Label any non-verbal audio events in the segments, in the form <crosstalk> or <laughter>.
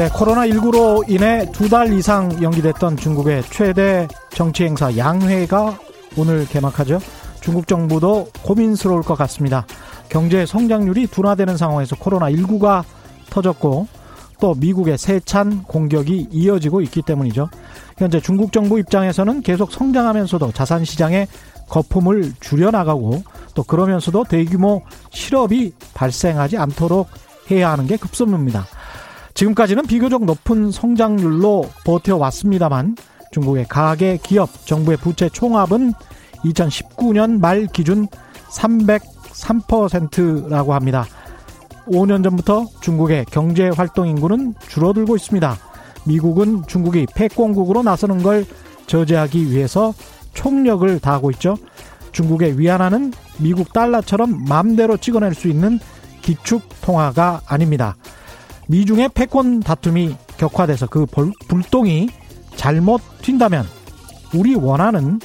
네, 코로나19로 인해 두 달 이상 연기됐던 중국의 최대 정치 행사 양회가 오늘 개막하죠. 중국 정부도 고민스러울 것 같습니다. 경제 성장률이 둔화되는 상황에서 코로나19가 터졌고 또 미국의 세찬 공격이 이어지고 있기 때문이죠. 현재 중국 정부 입장에서는 계속 성장하면서도 자산 시장에 거품을 줄여나가고 또 그러면서도 대규모 실업이 발생하지 않도록 해야 하는 게 급선무입니다. 지금까지는 비교적 높은 성장률로 버텨왔습니다만 중국의 가계, 기업, 정부의 부채 총합은 2019년 말 기준 303%라고 합니다. 5년 전부터 중국의 경제 활동 인구는 줄어들고 있습니다. 미국은 중국이 패권국으로 나서는 걸 저지하기 위해서 총력을 다하고 있죠. 중국의 위안화는 미국 달러처럼 마음대로 찍어낼 수 있는 기축 통화가 아닙니다. 미중의 패권 다툼이 격화돼서 그 불똥이 잘못 튄다면 우리 원화는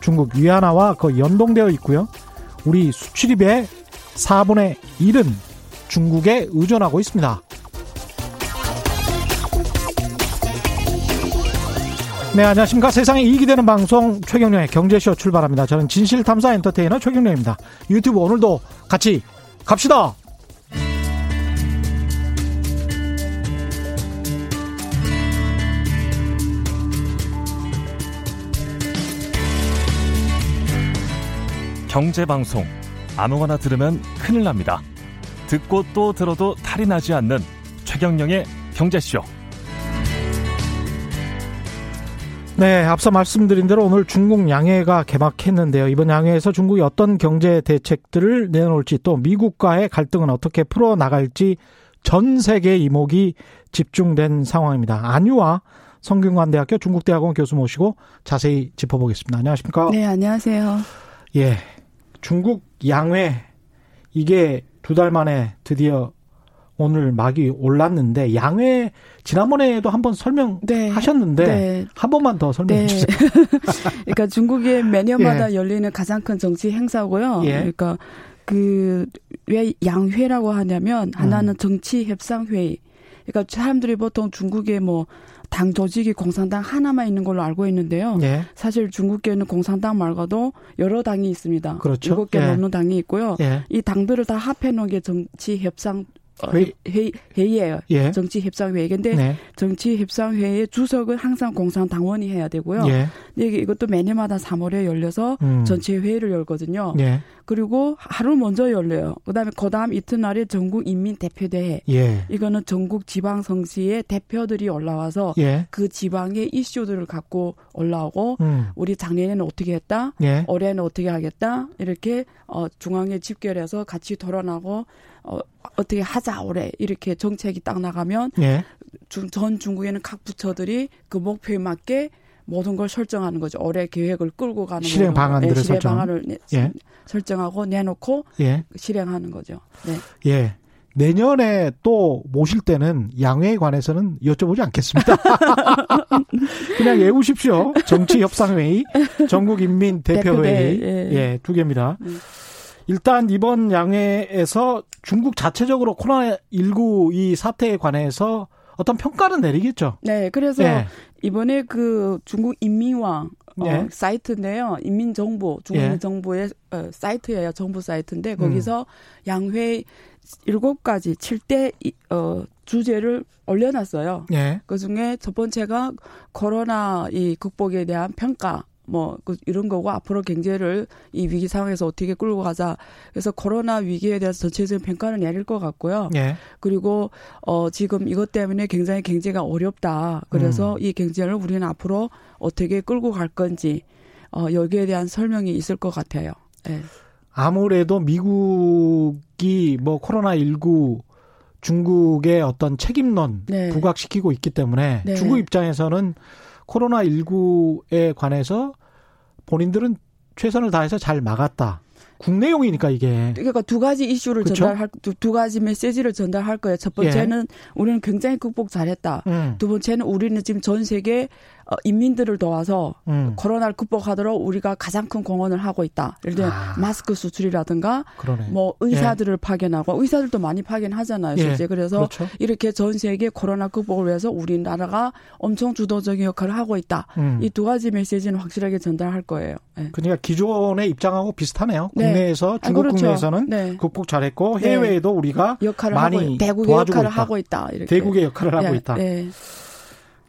중국 위안화와 그 연동되어 있고요. 우리 수출입의 4분의 1은 중국에 의존하고 있습니다. 네, 안녕하십니까. 세상에 이익이 되는 방송 최경련의 경제쇼 출발합니다. 저는 진실탐사 엔터테이너 최경련입니다. 유튜브 오늘도 같이 갑시다! 경제방송. 아무거나 들으면 큰일 납니다. 듣고 또 들어도 탈이 나지 않는 최경령의 경제쇼. 네, 앞서 말씀드린 대로 오늘 중국 양해가 개막했는데요. 이번 양해에서 중국이 어떤 경제 대책들을 내놓을지 또 미국과의 갈등은 어떻게 풀어 나갈지 전 세계 이목이 집중된 상황입니다. 안유와 성균관대학교 중국대학원 교수 모시고 자세히 짚어보겠습니다. 안녕하십니까? 네, 안녕하세요. 예. 중국 양회 이게 두 달 만에 드디어 오늘 막이 올랐는데 양회 지난번에도 한번 설명하셨는데 네. 네. 한 번만 더 설명해 네. 주세요. <laughs> 그러니까 중국의 매년마다 예. 열리는 가장 큰 정치 행사고요. 예. 그러니까 그 왜 양회라고 하냐면 하나는 음. 정치 협상 회의. 그러니까 사람들이 보통 중국에 뭐 당 조직이 공산당 하나만 있는 걸로 알고 있는데요. 예. 사실 중국계는 공산당 말고도 여러 당이 있습니다. 그렇죠. 일곱 개 예. 넘는 당이 있고요. 예. 이 당들을 다 합해 놓은 게 정치 협상 어, 회의, 회의, 회의예요. 예. 정치 협상회의. 근데 네. 정치 협상회의 주석은 항상 공산당원이 해야 되고요. 예. 근데 이것도 매년마다 3월에 열려서 음. 전체 회의를 열거든요. 예. 그리고 하루 먼저 열려요. 그다음에 그다음 이튿날에 전국 인민 대표대회. 예. 이거는 전국 지방 성시의 대표들이 올라와서 예. 그 지방의 이슈들을 갖고 올라오고 음. 우리 작년에는 어떻게 했다? 예. 올해는 어떻게 하겠다? 이렇게 어 중앙에 집결해서 같이 토론하고 어, 어떻게 하자 올해 이렇게 정책이 딱 나가면 예. 중, 전 중국에는 각 부처들이 그 목표에 맞게 모든 걸 설정하는 거죠. 올해 계획을 끌고 가는 실행 방안들을 네, 실행 설정. 방안을 예. 설정하고 내놓고 예. 실행하는 거죠. 네. 예. 내년에 또 모실 때는 양회에 관해서는 여쭤보지 않겠습니다. <laughs> 그냥 외우십시오. 정치협상회의, 전국인민대표회의. 예. 예, 두 개입니다. 음. 일단 이번 양회에서 중국 자체적으로 코로나19 이 사태에 관해서 어떤 평가는 내리겠죠. 네, 그래서 예. 이번에 그 중국 인민왕 어, 예. 사이트인데요. 인민정부, 중국 예. 정부의 어, 사이트예요. 정부 사이트인데 거기서 음. 양회 일곱 가지 7대 어, 주제를 올려놨어요. 예. 그 중에 첫 번째가 코로나 이 극복에 대한 평가. 뭐그 이런 거고 앞으로 경제를 이 위기 상황에서 어떻게 끌고 가자. 그래서 코로나 위기에 대해서 전체적인 평가를 내릴 것 같고요. 예. 그리고 어 지금 이것 때문에 굉장히 경제가 어렵다. 그래서 음. 이 경제를 우리는 앞으로 어떻게 끌고 갈 건지 어 여기에 대한 설명이 있을 것 같아요. 예. 아무래도 미국이 뭐 코로나 19 중국의 어떤 책임론 네. 부각시키고 있기 때문에 네. 중국 입장에서는 코로나19에 관해서 본인들은 최선을 다해서 잘 막았다. 국내용이니까 이게. 그러니까 두 가지 이슈를 그쵸? 전달할 두, 두, 가지 메시지를 전달할 거예요. 첫 번째는 예. 우리는 굉장히 극복 잘했다. 음. 두 번째는 우리는 지금 전 세계 어, 인민들을 도와서 음. 코로나를 극복하도록 우리가 가장 큰 공헌을 하고 있다. 예를 들면 아. 마스크 수출이라든가 그러네. 뭐 의사들을 예. 파견하고 의사들도 많이 파견하잖아요. 실제 예. 그래서 그렇죠. 이렇게 전 세계 코로나 극복을 위해서 우리나라가 엄청 주도적인 역할을 하고 있다. 음. 이두 가지 메시지는 확실하게 전달할 거예요. 예. 그러니까 기존의 입장하고 비슷하네요. 네. 국내에서 중국 아, 그렇죠. 국내에서는 네. 극복 잘했고 네. 해외에도 네. 우리가 역할을 많이 하고, 대국의 역할을 있다. 하고 있다. 이렇게. 대국의 역할을 하고 네. 있다.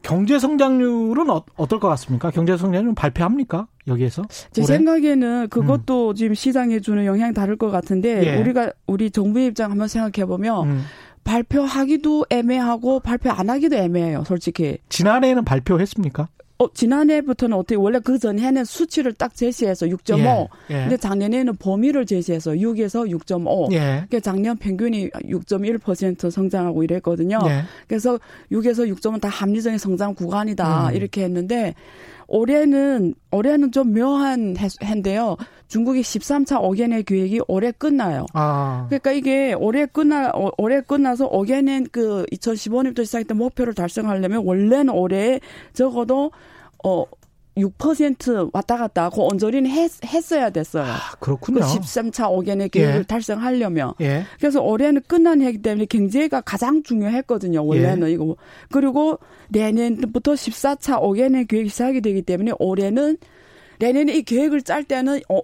네. 경제 성장률은 어, 떨것 같습니까? 경제 성장률 발표합니까? 여기에서? 제 올해? 생각에는 그것도 음. 지금 시장에 주는 영향이 다를 것 같은데 예. 우리가 우리 정부의 입장 한번 생각해 보면 음. 발표하기도 애매하고 발표 안 하기도 애매해요, 솔직히. 지난해에는 발표했습니까? 어, 지난해부터는 어떻게 원래 그 전에는 수치를 딱 제시해서 6.5. 예, 예. 근데 작년에는 범위를 제시해서 6에서 6.5. 예. 그러니까 작년 평균이 6.1% 성장하고 이랬거든요. 예. 그래서 6에서 6.5는 다 합리적인 성장 구간이다. 음. 이렇게 했는데 올해는 올해는 좀 묘한 해인데요. 중국이 13차 어게네 계획이 올해 끝나요. 아. 그러니까 이게 올해 끝나 어, 올해 끝나서 어게넨 그 2015년부터 시작했던 목표를 달성하려면 원래는 올해 적어도 어 6% 왔다 갔다 하고 언저리는 했, 했어야 됐어요. 아, 그렇군요. 그 13차 오겐의 계획을 예. 달성하려면. 예. 그래서 올해는 끝난 해기 때문에 경제가 가장 중요했거든요. 원래는 예. 이거. 그리고 내년부터 14차 오겐의 계획이 시작이 되기 때문에 올해는 내년에 이 계획을 짤 때는 어,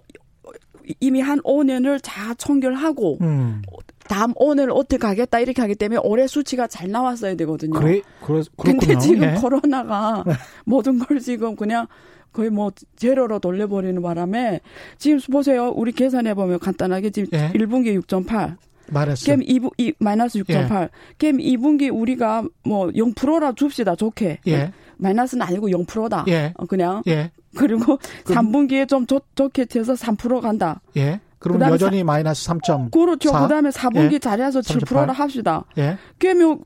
이미 한 5년을 다 총결하고 음. 다음 오늘 어떻게 가겠다 이렇게 하기 때문에 올해 수치가 잘 나왔어야 되거든요. 그래, 그래 근데 지금 예. 코로나가 <laughs> 네. 모든 걸 지금 그냥 거의 뭐 제로로 돌려버리는 바람에 지금 보세요. 우리 계산해 보면 간단하게 지금 예. 1분기 6.8. 말했어. 게임 2부, 2, 마이너스 6.8. 예. 게임 2분기 우리가 뭐 0%라 줍시다. 좋게. 예. 마이너스는 아니고 0%다. 예. 어, 그냥. 예. <laughs> 그리고 3분기에 좀 좋, 좋게 해서 3% 간다. 예. 그러면 여전히 사, 마이너스 3점. 그렇죠. 그 다음에 4분기 예. 잘해서 7%라 합시다. 예. 그러면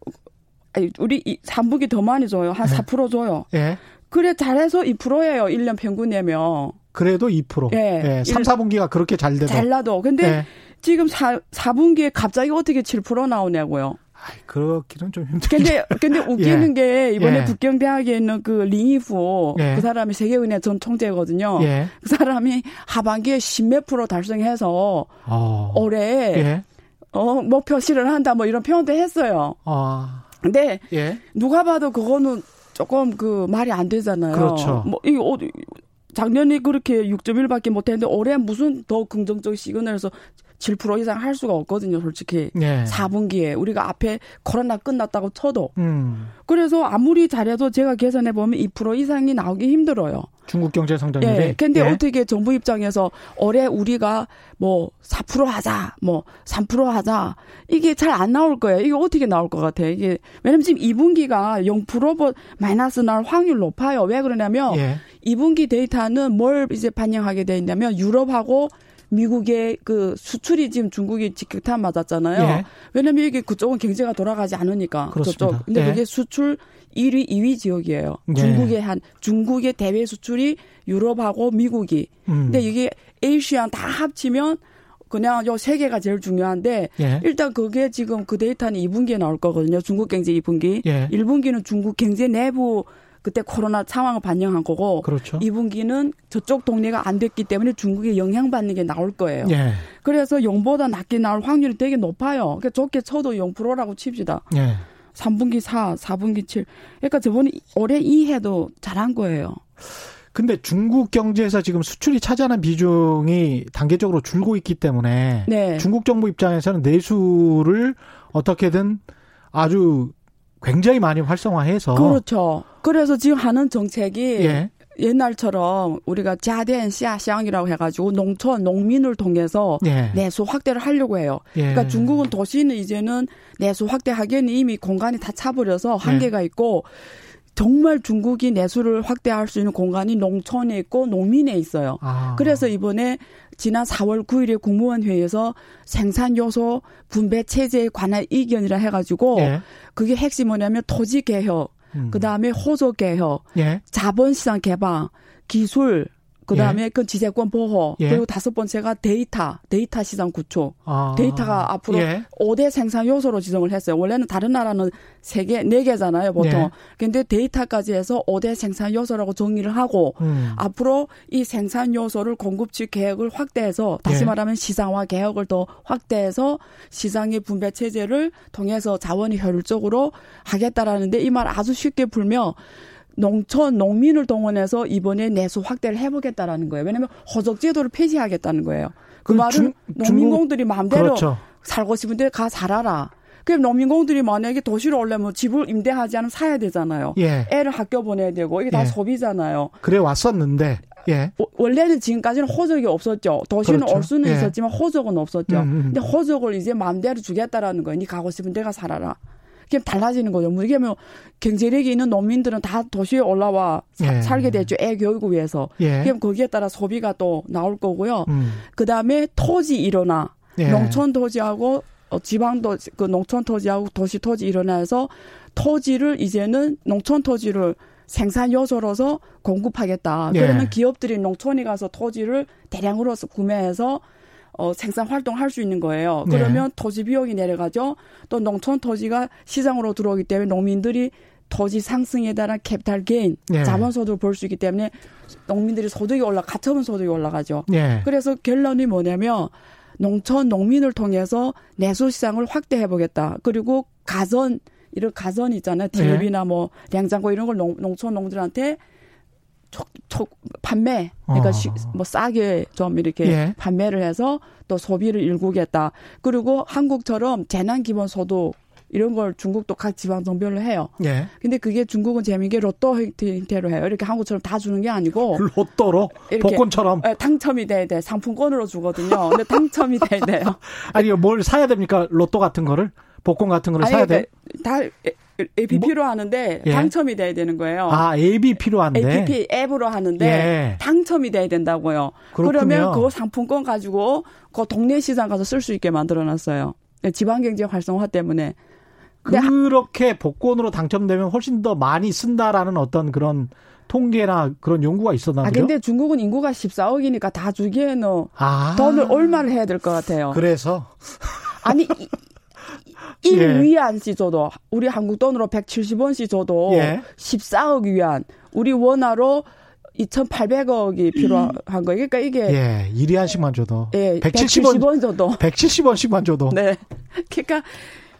우리 3분기 더 많이 줘요. 한 예. 4% 줘요. 예. 그래 잘해서 2%예요. 1년 평균 내면. 그래도 2%. 예. 예. 3, 4분기가 그렇게 잘 돼도. 잘 나도. 근데 예. 지금 4, 4분기에 갑자기 어떻게 7% 나오냐고요. 아이, 그렇기는 좀 힘들죠. 근데, 근데 <laughs> 웃기는 예. 게 이번에 예. 북경대학에 있는 그 링이후 예. 그 사람이 세계은행 전 총재거든요. 예. 그 사람이 하반기에 10몇 프로 달성해서 어. 올해 예. 어, 목표 실현한다 뭐 이런 표현도 했어요. 아. 근데 예. 누가 봐도 그거는 조금 그 말이 안 되잖아요. 그렇죠. 뭐 이거 어, 작년에 그렇게 6.1밖에 못했는데 올해 무슨 더 긍정적 시그널에서 7% 이상 할 수가 없거든요, 솔직히. 네. 4분기에 우리가 앞에 코로나 끝났다고 쳐도. 음. 그래서 아무리 잘해도 제가 계산해 보면 2% 이상이 나오기 힘들어요. 중국 경제 성장률이. 예. 근데 예. 어떻게 정부 입장에서 올해 우리가 뭐 4% 하자, 뭐 3% 하자. 이게 잘 안 나올 거예요. 이게 어떻게 나올 것 같아요. 이게 왜냐면 지금 2분기가 0% 마이너스 날 확률 높아요. 왜 그러냐면 예. 2분기 데이터는 뭘 이제 반영하게 돼 있냐면 유럽하고 미국의 그 수출이 지금 중국이 직격탄 맞았잖아요. 예. 왜냐면 이게 그쪽은 경제가 돌아가지 않으니까 그렇습니다. 저쪽. 근데 예. 그게 수출 1위, 2위 지역이에요. 예. 중국의 한 중국의 대외 수출이 유럽하고 미국이. 음. 근데 이게 에이시안 다 합치면 그냥 요 세 개가 제일 중요한데 예. 일단 그게 지금 그 데이터는 2분기에 나올 거거든요. 중국 경제 2분기. 예. 1분기는 중국 경제 내부 그때 코로나 상황을 반영한 거고 그렇죠. 2분기는 저쪽 동네가 안 됐기 때문에 중국에 영향받는 게 나올 거예요. 예. 그래서 0보다 낮게 나올 확률이 되게 높아요. 그러니까 좋게 쳐도 0%라고 칩시다. 예. 3분기 4, 4분기 7. 그러니까 저번에 올해 2해도 잘한 거예요. 근데 중국 경제에서 지금 수출이 차지하는 비중이 단계적으로 줄고 있기 때문에 네. 중국 정부 입장에서는 내수를 어떻게든 아주 굉장히 많이 활성화해서 그렇죠. 그래서 지금 하는 정책이 예. 옛날처럼 우리가 자된 시아샹이라고 해가지고 농촌 농민을 통해서 예. 내수 확대를 하려고 해요. 예. 그러니까 중국은 도시는 이제는 내수 확대하기에는 이미 공간이 다 차버려서 한계가 예. 있고 정말 중국이 내수를 확대할 수 있는 공간이 농촌에 있고 농민에 있어요. 아. 그래서 이번에 지난 4월 9일에 국무원 회의에서 생산 요소 분배 체제에 관한 의견이라 해가지고 예. 그게 핵심 뭐냐면 토지 개혁, 음. 그 다음에 호구 개혁, 예. 자본시장 개방, 기술 그 다음에 예. 그 지재권 보호 예. 그리고 다섯 번째가 데이터 데이터 시장 구축 아. 데이터가 앞으로 예. 5대 생산 요소로 지정을 했어요. 원래는 다른 나라는 세개네 개잖아요 보통. 예. 근데 데이터까지 해서 5대 생산 요소라고 정의를 하고 음. 앞으로 이 생산 요소를 공급치 계획을 확대해서 다시 예. 말하면 시장화 계획을 더 확대해서 시장의 분배 체제를 통해서 자원이 효율적으로 하겠다라는데 이 말 아주 쉽게 풀며 농촌 농민을 동원해서 이번에 내수 확대를 해보겠다라는 거예요. 왜냐하면 허적 제도를 폐지하겠다는 거예요. 그, 그 말은 중, 농민공들이 마음대로 그렇죠. 살고 싶은데 가 살아라. 그럼 농민공들이 만약에 도시로 오려면 집을 임대하지 않으면 사야 되잖아요. 예. 애를 학교 보내야 되고 이게 다 예. 소비잖아요. 그래 왔었는데 예. 원래는 지금까지는 호적이 없었죠. 도시는 그렇죠. 올 수는 예. 있었지만 호적은 없었죠. 음, 음. 근데 호적을 이제 마음대로 주겠다라는 거예요. 니 가고 싶은 데가 살아라. 그게 달라지는 거죠. 뭐 이게 뭐 경제력이 있는 농민들은 다 도시에 올라와 사, 예. 살게 되죠. 애 교육을 위해서. 예. 그럼 거기에 따라 소비가 또 나올 거고요. 음. 그 다음에 토지 일어나 예. 농촌 토지하고 어, 지방 토지, 그 농촌 토지하고 도시 토지 일어나서 토지를 이제는 농촌 토지를 생산 요소로서 공급하겠다. 예. 그러면 기업들이 농촌에 가서 토지를 대량으로 구매해서 어, 생산 활동할 수 있는 거예요. 네. 그러면 네. 토지 비용이 내려가죠. 또 농촌 토지가 시장으로 들어오기 때문에 농민들이 토지 상승에 따른 capital gain, 네. 자본 소득을 볼 수 있기 때문에 농민들이 소득이 올라, 가처분 소득이 올라가죠. 네. 그래서 결론이 뭐냐면 농촌 농민을 통해서 내수 시장을 확대해 보겠다. 그리고 가전 이런 가전 있잖아요. 텔레비나 네. 뭐 냉장고 이런 걸 농, 농촌 농들한테 촉, 촉, 판매, 그러니까 어. 시, 뭐 싸게 좀 이렇게 예. 판매를 해서 또 소비를 일구겠다. 그리고 한국처럼 재난 기본 소득 이런 걸 중국도 각 지방 정별로 해요. 예. 근데 그게 중국은 재미있게 로또 형태로 해요. 이렇게 한국처럼 다 주는 게 아니고 <laughs> 로또로 복권처럼 예, 당첨이 돼야 돼. 상품권으로 주거든요. 근데 당첨이 돼야 돼요. <laughs> 아니요, 뭘 사야 됩니까? 로또 같은 거를? 복권 같은 거를 아니, 사야 돼? 다 APP로 뭐? 하는데 예. 당첨이 돼야 되는 거예요. 아, APP로 하는데? APP 앱으로 하는데 예. 당첨이 돼야 된다고요. 그렇군요. 그러면 그 상품권 가지고 그 동네 시장 가서 쓸 수 있게 만들어 놨어요. 지방 경제 활성화 때문에. 그렇게 복권으로 당첨되면 훨씬 더 많이 쓴다라는 어떤 그런 통계나 그런 연구가 있었나? 아, 근데 중국은 인구가 14억이니까 다 주기에는 아. 돈을 얼마를 해야 될 것 같아요. 그래서? 아니, 1 위안씩 예. 줘도 우리 한국 돈으로 170원씩 줘도 예. 14억 위안. 우리 원화로 2,800억이 필요한 거예요. 그러니까 이게 예, 1위안씩만 줘도 예, 170원, 170원 줘도 170원씩만 줘도 네. <laughs> 그러니까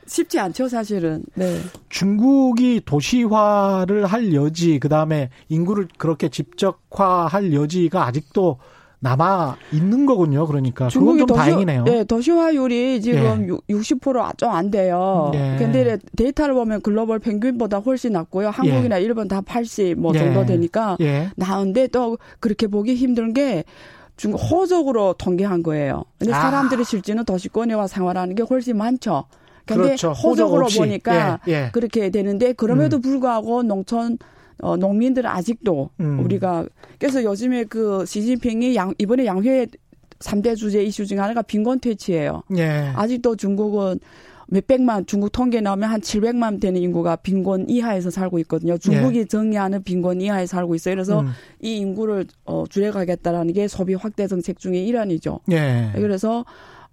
쉽지 않죠, 사실은. 네. 중국이 도시화를 할 여지, 그 다음에 인구를 그렇게 집적화할 여지가 아직도 남아 있는 거군요. 그러니까 그건 좀 도시, 다행이네요. 네, 도시화율이 지금 예. 60%좀 안 돼요. 예. 근데 데이터를 보면 글로벌 평균보다 훨씬 낮고요. 한국이나 예. 일본 다 80뭐 예. 정도 되니까 예. 나은데 또 그렇게 보기 힘든 게 중국 호적으로 통계한 거예요. 근데 아. 사람들이 실제는 도시권에 와 생활하는 게 훨씬 많죠. 근데 그렇죠. 호적으로 보니까 예. 그렇게 되는데 그럼에도 음. 불구하고 농촌 어, 농민들은 아직도 음. 우리가 그래서 요즘에 그 시진핑이 양, 이번에 양회 3대 주제 이슈 중에 하나가 빈곤 퇴치예요. 예. 아직도 중국은 몇백만 중국 통계 나오면 한 700만 되는 인구가 빈곤 이하에서 살고 있거든요. 중국이 예. 정의하는 빈곤 이하에 살고 있어요. 그래서 음. 이 인구를 어 줄여가겠다라는 게 소비 확대 정책 중의 일환이죠. 예. 그래서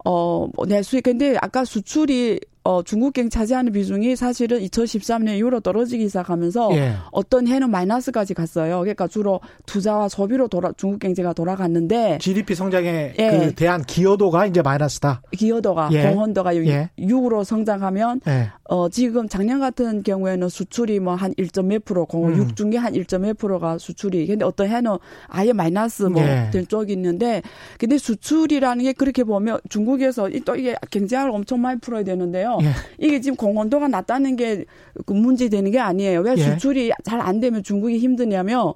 어, 뭐 내수입, 네, 근데 아까 수출이 어, 중국 경 차지하는 비중이 사실은 2013년 이후로 떨어지기 시작하면서 예. 어떤 해는 마이너스까지 갔어요. 그러니까 주로 투자와 소비로 돌아, 중국 경제가 돌아갔는데 GDP 성장에 예. 그 대한 기여도가 이제 마이너스다. 기여도가 예. 공헌도가 예. 6으로 성장하면 예. 어, 지금 작년 같은 경우에는 수출이 뭐 한 1점 몇 프로, 공헌 음. 6 중에 한 1점 몇 프로가 수출이. 근데 어떤 해는 아예 마이너스 뭐된 예. 쪽이 있는데 근데 수출이라는 게 그렇게 보면 중국에서 또 이게 경쟁을 엄청 많이 풀어야 되는데요. 예. 이게 지금 공헌도가 낮다는 게그 문제되는 게 아니에요. 왜 예. 수출이 잘안 되면 중국이 힘드냐면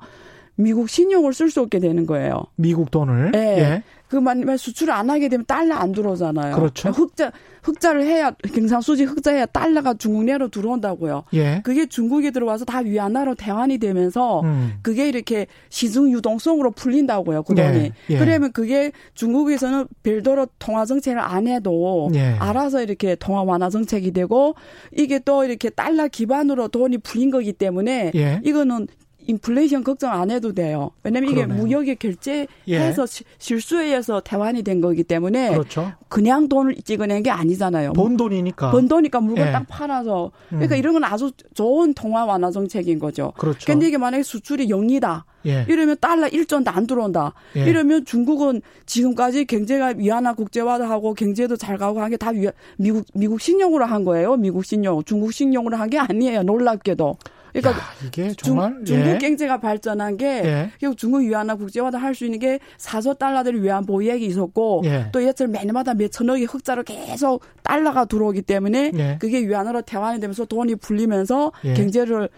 미국 신용을 쓸 수 없게 되는 거예요. 미국 돈을. 네. 예. 그 만약 수출을 안 하게 되면 달러 안 들어오잖아요. 그렇죠. 흑자 흑자를 해야 경상 수지 흑자해야 달러가 중국 내로 들어온다고요. 예. 그게 중국에 들어와서 다 위안화로 대환이 되면서 음. 그게 이렇게 시중 유동성으로 풀린다고요. 그 돈이. 예. 예. 그러면 그게 중국에서는 별도로 통화 정책을 안 해도 예. 알아서 이렇게 통화 완화 정책이 되고 이게 또 이렇게 달러 기반으로 돈이 풀린 거기 때문에 예. 이거는 인플레이션 걱정 안 해도 돼요. 왜냐면 이게 그러네요. 무역의 결제해서 예. 실수에 의해서 태환이 된 거기 때문에 그렇죠. 그냥 돈을 찍어낸 게 아니잖아요. 번 돈이니까. 번 돈이니까 물건 예. 딱 팔아서. 그러니까 음. 이런 건 아주 좋은 통화 완화 정책인 거죠. 그렇죠. 근데 이게 만약에 수출이 영이다. 예. 이러면 달러 1전도 안 들어온다. 예. 이러면 중국은 지금까지 경제가 위안화 국제화하고 경제도 잘 가고 한 게 다 미국 미국 신용으로 한 거예요. 미국 신용, 중국 신용으로 한 게 아니에요. 놀랍게도. 그러니까 야, 이게 정말 중, 국 예. 경제가 발전한 게 예. 결국 중국 위안화 국제화도 할 수 있는 게 사서 달러들을 위한 보유액이 있었고 예. 또 예처럼 매년마다 몇 천억이 흑자로 계속 달러가 들어오기 때문에 예. 그게 위안화로 대환이 되면서 돈이 불리면서 예. 경제를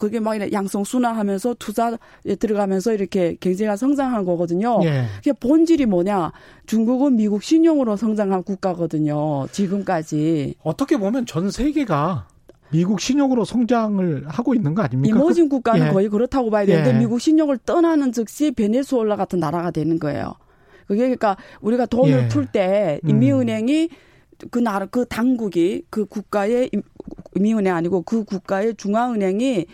그게 막 양성 순환하면서 투자에 들어가면서 이렇게 경제가 성장한 거거든요. 예. 그게 본질이 뭐냐? 중국은 미국 신용으로 성장한 국가거든요. 지금까지. 어떻게 보면 전 세계가 미국 신용으로 성장을 하고 있는 거 아닙니까? 이모진 국가는 예. 거의 그렇다고 봐야 되는데 예. 미국 신용을 떠나는 즉시 베네수엘라 같은 나라가 되는 거예요. 그게 그러니까 우리가 돈을 예. 풀때 음. 인민은행이 그 나라 그 당국이 그 국가의 인민은행 아니고 그 국가의 중앙은행이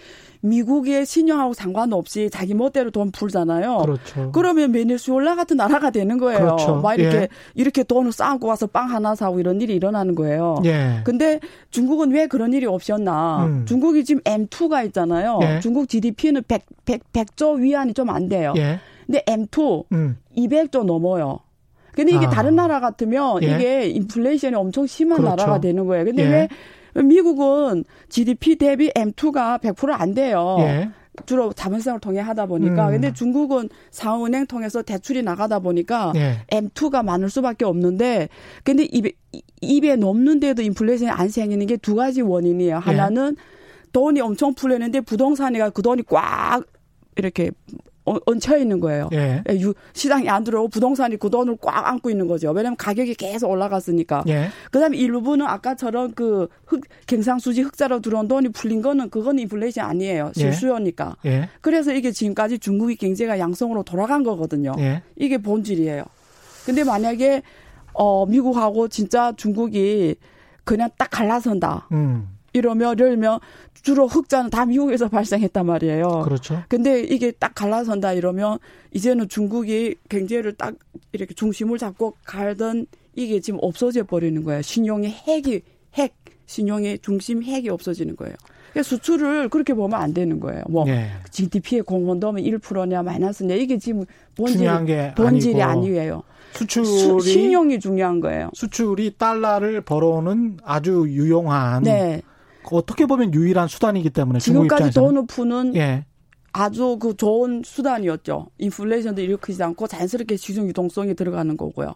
미국의 신용하고 상관없이 자기 멋대로 돈 풀잖아요. 그렇죠. 그러면 베네수엘라 같은 나라가 되는 거예요. 그렇죠. 막 이렇게 예. 이렇게 돈을 쌓고 와서 빵 하나 사고 이런 일이 일어나는 거예요. 예. 근데 중국은 왜 그런 일이 없었나? 음. 중국이 지금 M2가 있잖아요. 예. 중국 GDP는 100, 100, 100조 위안이 좀 안 돼요. 예. 근데 M2 음. 200조 넘어요. 근데 이게 아. 다른 나라 같으면 예. 이게 인플레이션이 엄청 심한 그렇죠. 나라가 되는 거예요. 근데 예. 왜 미국은 GDP 대비 M2가 100%안 돼요. 예. 주로 자본시장을 통해 하다 보니까 음. 근데 중국은 상은행 통해서 대출이 나가다 보니까 예. M2가 많을 수밖에 없는데 근데 입에 입에 넘는데도 인플레이션이 안 생기는 게 두 가지 원인이에요. 예. 하나는 돈이 엄청 풀렸는데 부동산이가 그 돈이 꽉 이렇게 어, 얹혀 있는 거예요. 예. 예 시장이 안 들어오고 부동산이 그 돈을 꽉 안고 있는 거죠. 왜냐하면 가격이 계속 올라갔으니까. 예. 그다음에 일부는 아까처럼 그 흑, 경상수지 흑자로 들어온 돈이 풀린 거는 그건 인플레이션 아니에요. 예. 실수요니까. 예. 그래서 이게 지금까지 중국의 경제가 양성으로 돌아간 거거든요. 예. 이게 본질이에요. 근데 만약에 어 미국하고 진짜 중국이 그냥 딱 갈라선다. 음. 이러면 예를 들면 주로 흑자는 다 미국에서 발생했단 말이에요. 그렇죠. 근데 이게 딱 갈라선다 이러면 이제는 중국이 경제를 딱 이렇게 중심을 잡고 갈던 이게 지금 없어져 버리는 거예요. 신용의 핵이 핵 신용의 중심 핵이 없어지는 거예요. 그러니까 수출을 그렇게 보면 안 되는 거예요. 뭐 네. GDP의 공헌도 면 1%냐 마이너스냐 이게 지금 본질 본질이 아니에요. 수출이 수, 신용이 중요한 거예요. 수출이 달러를 벌어오는 아주 유용한 네. 어떻게 보면 유일한 수단이기 때문에 지금까지 돈을 푸는 예. 아주 그 좋은 수단이었죠. 인플레이션도 일으키지 않고 자연스럽게 시중 유동성이 들어가는 거고요.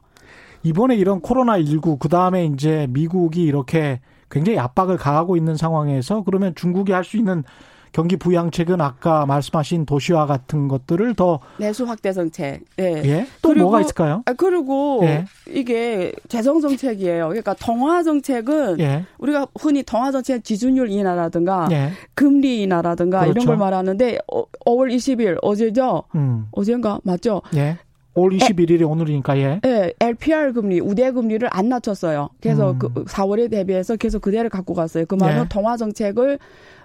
이번에 이런 코로나 19 그다음에 이제 미국이 이렇게 굉장히 압박을 가하고 있는 상황에서 그러면 중국이 할 수 있는 경기 부양책은 아까 말씀하신 도시화 같은 것들을 더 내수 확대 정책. 네. 예. 또 그리고, 뭐가 있을까요? 아, 그리고 예. 이게 재정 정책이에요. 그러니까 통화 정책은 예. 우리가 흔히 통화 정책 지준율 인하라든가 예. 금리 인하라든가 그렇죠. 이런 걸 말하는데 어, 5월 20일 어제죠? 음. 어제인가 맞죠? 예. 5월 21일이 에, 오늘이니까 예. 예, LPR 금리, 우대 금리를 안 낮췄어요. 그래서 음. 그 4월에 대비해서 계속 그대로 갖고 갔어요. 그 말은 예. 통화 정책을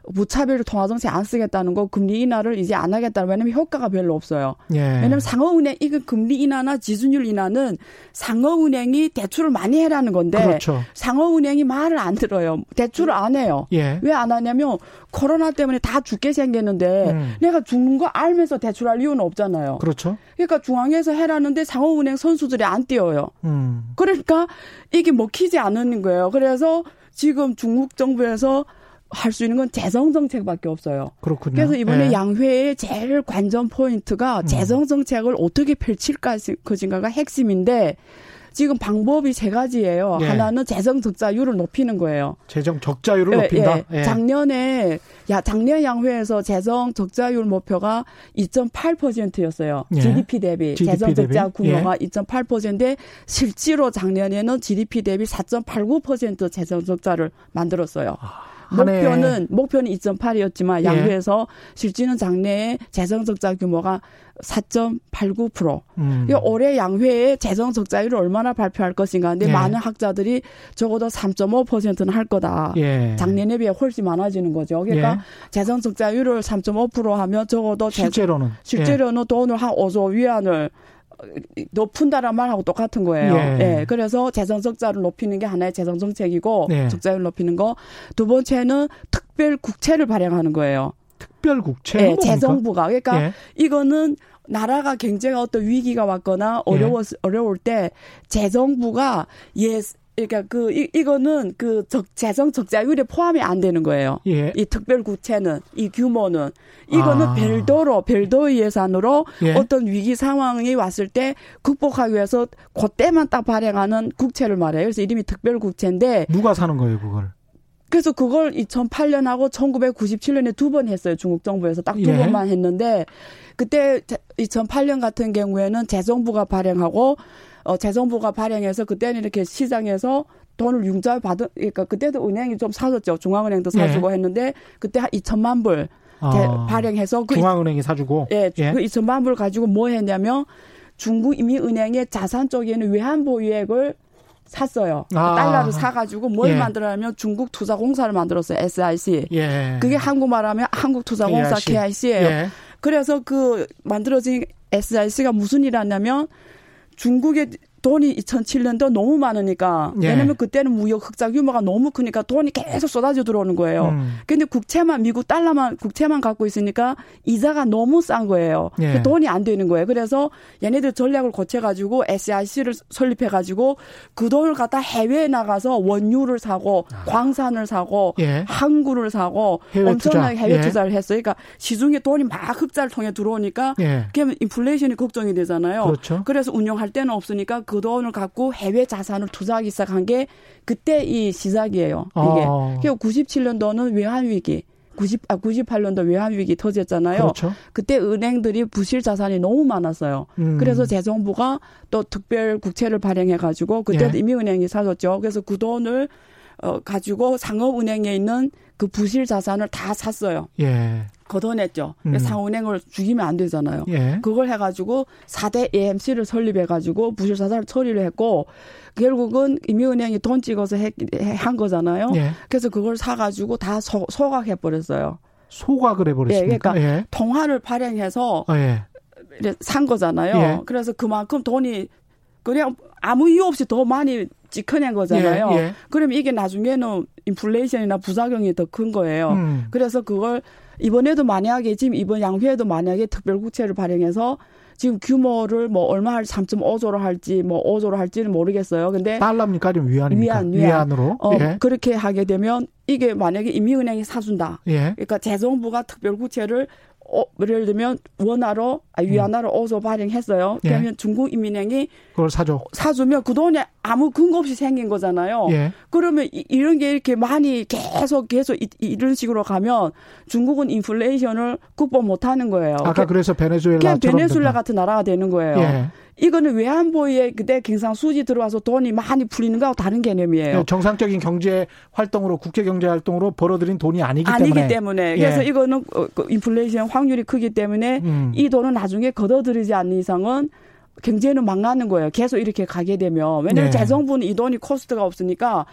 무차별 통화정책 안 쓰겠다는 거 금리 인하를 이제 안 하겠다. 왜냐면 효과가 별로 없어요. 예. 왜냐면 상호은행 이거 금리 인하나 지수율 인하는 상호은행이 대출을 많이 해라는 건데 그렇죠. 상호은행이 말을 안 들어요. 대출을 안 해요. 예. 왜안 하냐면 코로나 때문에 다 죽게 생겼는데 음. 내가 죽는 거 알면서 대출할 이유는 없잖아요. 그렇죠. 그러니까 중앙에서 해라는데 상호은행 선수들이 안 뛰어요. 음. 그러니까 이게 먹히지 않는 거예요. 그래서 지금 중국 정부에서 할 수 있는 건 재정 정책밖에 없어요. 그렇군요. 그래서 이번에 네. 양회의 제일 관전 포인트가 음. 재정 정책을 어떻게 펼칠까 그진가가 핵심인데 지금 방법이 세 가지예요. 예. 하나는 재정 적자율을 높이는 거예요. 재정 적자율을 예, 높인다. 예. 예. 작년에 야 작년 양회에서 재정 적자율 목표가 2.8%였어요. 예. GDP 대비 GDP 재정 적자 규모가 2.8%인데 실제로 작년에는 GDP 대비 4.89% 재정 적자를 만들었어요. 아. 목표는 목표는 2.8이었지만 양회에서 예. 실질은 작년에 재정 적자 규모가 4.89%. 음. 올해 양회에 재정 적자율을 얼마나 발표할 것인가. 근데 예. 많은 학자들이 적어도 3.5%는 할 거다. 예. 작년에 비해 훨씬 많아지는 거죠. 그러니까 예. 재정 적자율을 3.5% 하면 적어도 실제로는 실제로는 돈을 한 5조 위안을 높은다란 말하고 똑같은 거예요. 예. 예. 그래서 재정 적자를 높이는 게 하나의 재정 정책이고 예. 적자율 높이는 거. 두 번째는 특별 국채를 발행하는 거예요. 특별 국채? 예, 재정부가. 그러니까 예. 이거는 나라가 경제가 어떤 위기가 왔거나 어려워 예. 어려울 때 재정부가 예 그러니까 그 이, 이거는 그 적, 재정 적자율에 포함이 안 되는 거예요. 예. 이 특별 국채는 이 규모는 이거는 아. 별도로 별도의 예산으로 예. 어떤 위기 상황이 왔을 때 극복하기 위해서 그때만 딱 발행하는 국채를 말해요. 그래서 이름이 특별 국채인데 누가 사는 거예요, 그걸? 그래서 그걸 2008년하고 1997년에 두 번 했어요. 중국 정부에서 딱두 예. 번만 했는데 그때 2008년 같은 경우에는 재정부가 발행하고 어 재정부가 발행해서 그때는 이렇게 시장에서 돈을 융자 받은 그러니까 그때도 은행이 좀 사줬죠. 중앙은행도 예. 사주고 예. 했는데 그때 한 2천만 불 아, 발행해서 그 중앙은행이 사주고 예, 예. 그 2천만 불 가지고 뭐 했냐면 중국 이민은행의 자산 쪽에는 외환 보유액을 샀어요. 아. 달러를 사가지고 뭘 예. 만들어냐면 중국 투자공사를 만들었어요. SIC. 예. 그게 한국말 하면 한국투자공사 KIC. KIC예요. 예. 그래서 그 만들어진 SIC가 무슨 일을 하냐면 중국의 돈이 2007년도 너무 많으니까 예. 왜냐면 그때는 무역 흑자 규모가 너무 크니까 돈이 계속 쏟아져 들어오는 거예요. 음. 근데 국채만 미국 달러만 국채만 갖고 있으니까 이자가 너무 싼 거예요. 예. 돈이 안 되는 거예요. 그래서 얘네들 전략을 고쳐 가지고 SIC를 설립해 가지고 그 돈을 갖다 해외에 나가서 원유를 사고 아. 광산을 사고 예. 항구를 사고 해외 엄청나게 투자. 해외 예. 투자를 했어요. 그러니까 시중에 돈이 막 흑자를 통해 들어오니까 예. 그러면 인플레이션이 걱정이 되잖아요. 그렇죠. 그래서 운영할 때는 없으니까 그 돈을 갖고 해외 자산을 투자하기 시작한 게 그때 이 시작이에요. 이게. 아. 그리고 97년도는 외환 위기. 90, 아, 98년도 외환위기 터졌잖아요. 그렇죠. 그때 은행들이 부실 자산이 너무 많았어요. 음. 그래서 재정부가 또 특별 국채를 발행해가지고 그때 예. 이미 은행이 사줬죠. 그래서 그 돈을 어, 가지고 상업은행에 있는 그 부실 자산을 다 샀어요. 예. 걷어냈죠. 음. 상은행을 죽이면 안 되잖아요. 예. 그걸 해가지고 4대 AMC를 설립해가지고 부실 자산을 처리를 했고 결국은 이미은행이 돈 찍어서 해, 한 거잖아요. 예. 그래서 그걸 사가지고 다 소, 소각해버렸어요. 소각을 해버렸습니까? 예, 그러니까 예. 통화를 발행해서 아, 예. 산 거잖아요. 예. 그래서 그만큼 돈이 그냥 아무 이유 없이 더 많이 찍어낸 거잖아요. 예, 예. 그러면 이게 나중에는 인플레이션이나 부작용이 더 큰 거예요. 음. 그래서 그걸 이번에도 만약에 지금 이번 양회에도 만약에 특별국채를 발행해서 지금 규모를 뭐 얼마 할 3.5조로 할지 뭐 5조로 할지는 모르겠어요. 근데 달러입니까? 아니면 위안입니까? 위안, 위안. 으로 어, 예. 그렇게 하게 되면 이게 만약에 이미은행이 사준다. 예. 그러니까 재정부가 특별국채를 어, 예를 들면 원화로 아, 위안화로 음. 어서 발행했어요. 예. 그러면 예. 중국 인민행이 그걸 사줘. 사주면 그 돈이 아무 근거 없이 생긴 거잖아요. 예. 그러면 이, 이런 게 이렇게 많이 계속 계속 이, 이런 식으로 가면 중국은 인플레이션을 극복 못 하는 거예요. 아까 그래서 베네수엘라 베네수엘라 같은 나라가 되는 거예요. 예. 이거는 외환보유액 그때 경상 수지 들어와서 돈이 많이 풀리는 거하고 다른 개념이에요. 네, 정상적인 경제 활동으로 국제 경제 활동으로 벌어들인 돈이 아니기 때문에. 아니기 때문에. 그래서 예. 이거는 어, 그 인플레이션 확률이 크기 때문에 음. 이 돈은 나중 에 걷어들이지 않는 이상은 경제는 망하는 거예요. 계속 이렇게 가게 되면. 왜냐하면 네. 재정부는 이 돈이 코스트가 없으니까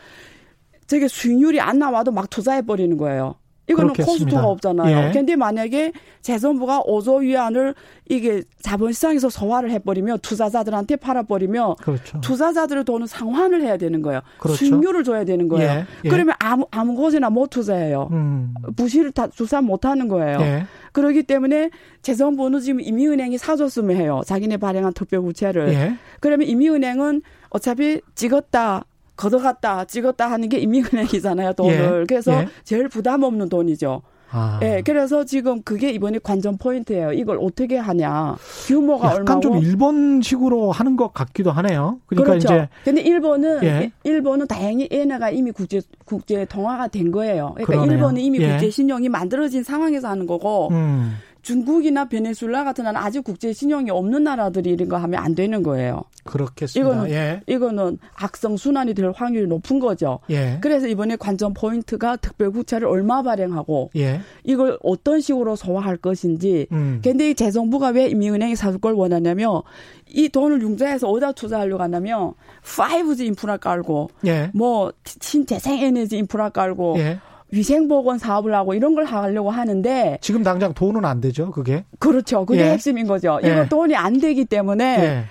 저게 수익률이 안 나와도 막 투자해 버리는 거예요. 이거는. 코스트가 없잖아요. 예. 근데 만약에 재정부가 5조 위안을 이게 자본시장에서 소화를 해버리면 투자자들한테 팔아버리면 그렇죠. 투자자들의 돈은 상환을 해야 되는 거예요. 그렇죠. 수익률을 줘야 되는 거예요. 예. 예. 그러면 아무 아무 곳에나 못 투자해요. 음. 부실을 다 주사 못 하는 거예요. 예. 그렇기 때문에 재정부는 지금 이미은행이 사줬으면 해요. 자기네 발행한 특별부채를. 예. 그러면 이미은행은 어차피 찍었다 걷어갔다 찍었다 하는 게 인민은행이잖아요 돈을. 예. 그래서 예. 제일 부담 없는 돈이죠. 아. 예, 그래서 지금 그게 이번에 관전 포인트예요. 이걸 어떻게 하냐. 규모가 약간 얼마고. 좀 일본식으로 하는 것 같기도 하네요. 그러니까 그렇죠. 이제 근데 일본은 예. 일본은 다행히 엔화가 이미 국제 국제 통화가 된 거예요. 그러니까 그러네요. 일본은 이미 예. 국제 신용이 만들어진 상황에서 하는 거고 음. 중국이나 베네수엘라 같은 나라는 아직 국제 신용이 없는 나라들이 이런 거 하면 안 되는 거예요. 그렇겠습니다. 이거는 예. 이거는 악성 순환이 될 확률이 높은 거죠. 예. 그래서 이번에 관전 포인트가 특별 국채를 얼마 발행하고 예. 이걸 어떤 식으로 소화할 것인지. 음. 근데 이 재정부가 왜 인민은행이 사줄 걸 원하냐면 이 돈을 융자해서 어디다 투자하려고 하냐면 5G 인프라 깔고 예. 뭐 신재생 에너지 인프라 깔고 예. 위생보건 사업을 하고 이런 걸 하려고 하는데 지금 당장 돈은 안 되죠, 그게? 그렇죠. 그게 예. 핵심인 거죠. 이거 예. 돈이 안 되기 때문에 예.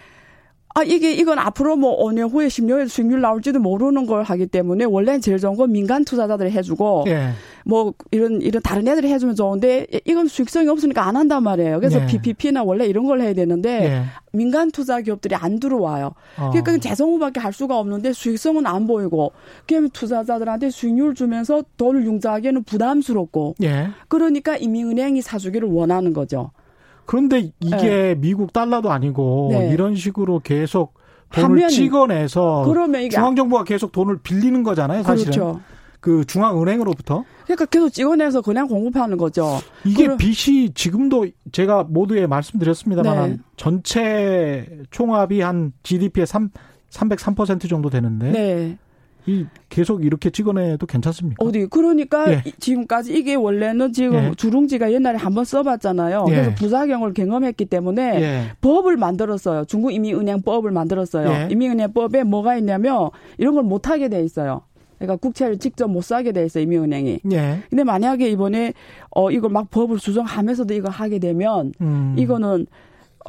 아, 이게, 이건 앞으로 뭐 5년 후에 10년에 수익률 나올지도 모르는 걸 하기 때문에 원래는 제일 좋은 건 민간 투자자들이 해주고, 예. 뭐 이런, 이런 다른 애들이 해주면 좋은데, 이건 수익성이 없으니까 안 한단 말이에요. 그래서 예. PPP나 원래 이런 걸 해야 되는데, 예. 민간 투자 기업들이 안 들어와요. 어. 그러니까 재정부밖에 할 수가 없는데 수익성은 안 보이고, 그러면 투자자들한테 수익률 주면서 돈을 융자하기에는 부담스럽고, 예. 그러니까 이민은행이 사주기를 원하는 거죠. 그런데 이게 네. 미국 달러도 아니고 네. 이런 식으로 계속 돈을 찍어내서 그러면 이게 중앙정부가 계속 돈을 빌리는 거잖아요, 사실은. 그렇죠. 그 중앙은행으로부터. 그러니까 계속 찍어내서 그냥 공급하는 거죠. 이게 그럼, 빚이 지금도 제가 모두에 말씀드렸습니다만 네. 전체 총합이 한 GDP의 3 303% 정도 되는데 네. 이 계속 이렇게 찍어내도 괜찮습니까? 어디 그러니까 예. 지금까지 이게 원래는 지금 예. 주룽지가 옛날에 한번 써봤잖아요. 예. 그래서 부작용을 경험했기 때문에 예. 법을 만들었어요. 중국 이민은행법을 만들었어요. 예. 이민은행법에 뭐가 있냐면 이런 걸 못하게 돼 있어요. 그러니까 국채를 직접 못 사게 돼 있어요 이민은행이. 예. 근데 만약에 이번에 어 이걸 막 법을 수정하면서도 이거 하게 되면 음. 이거는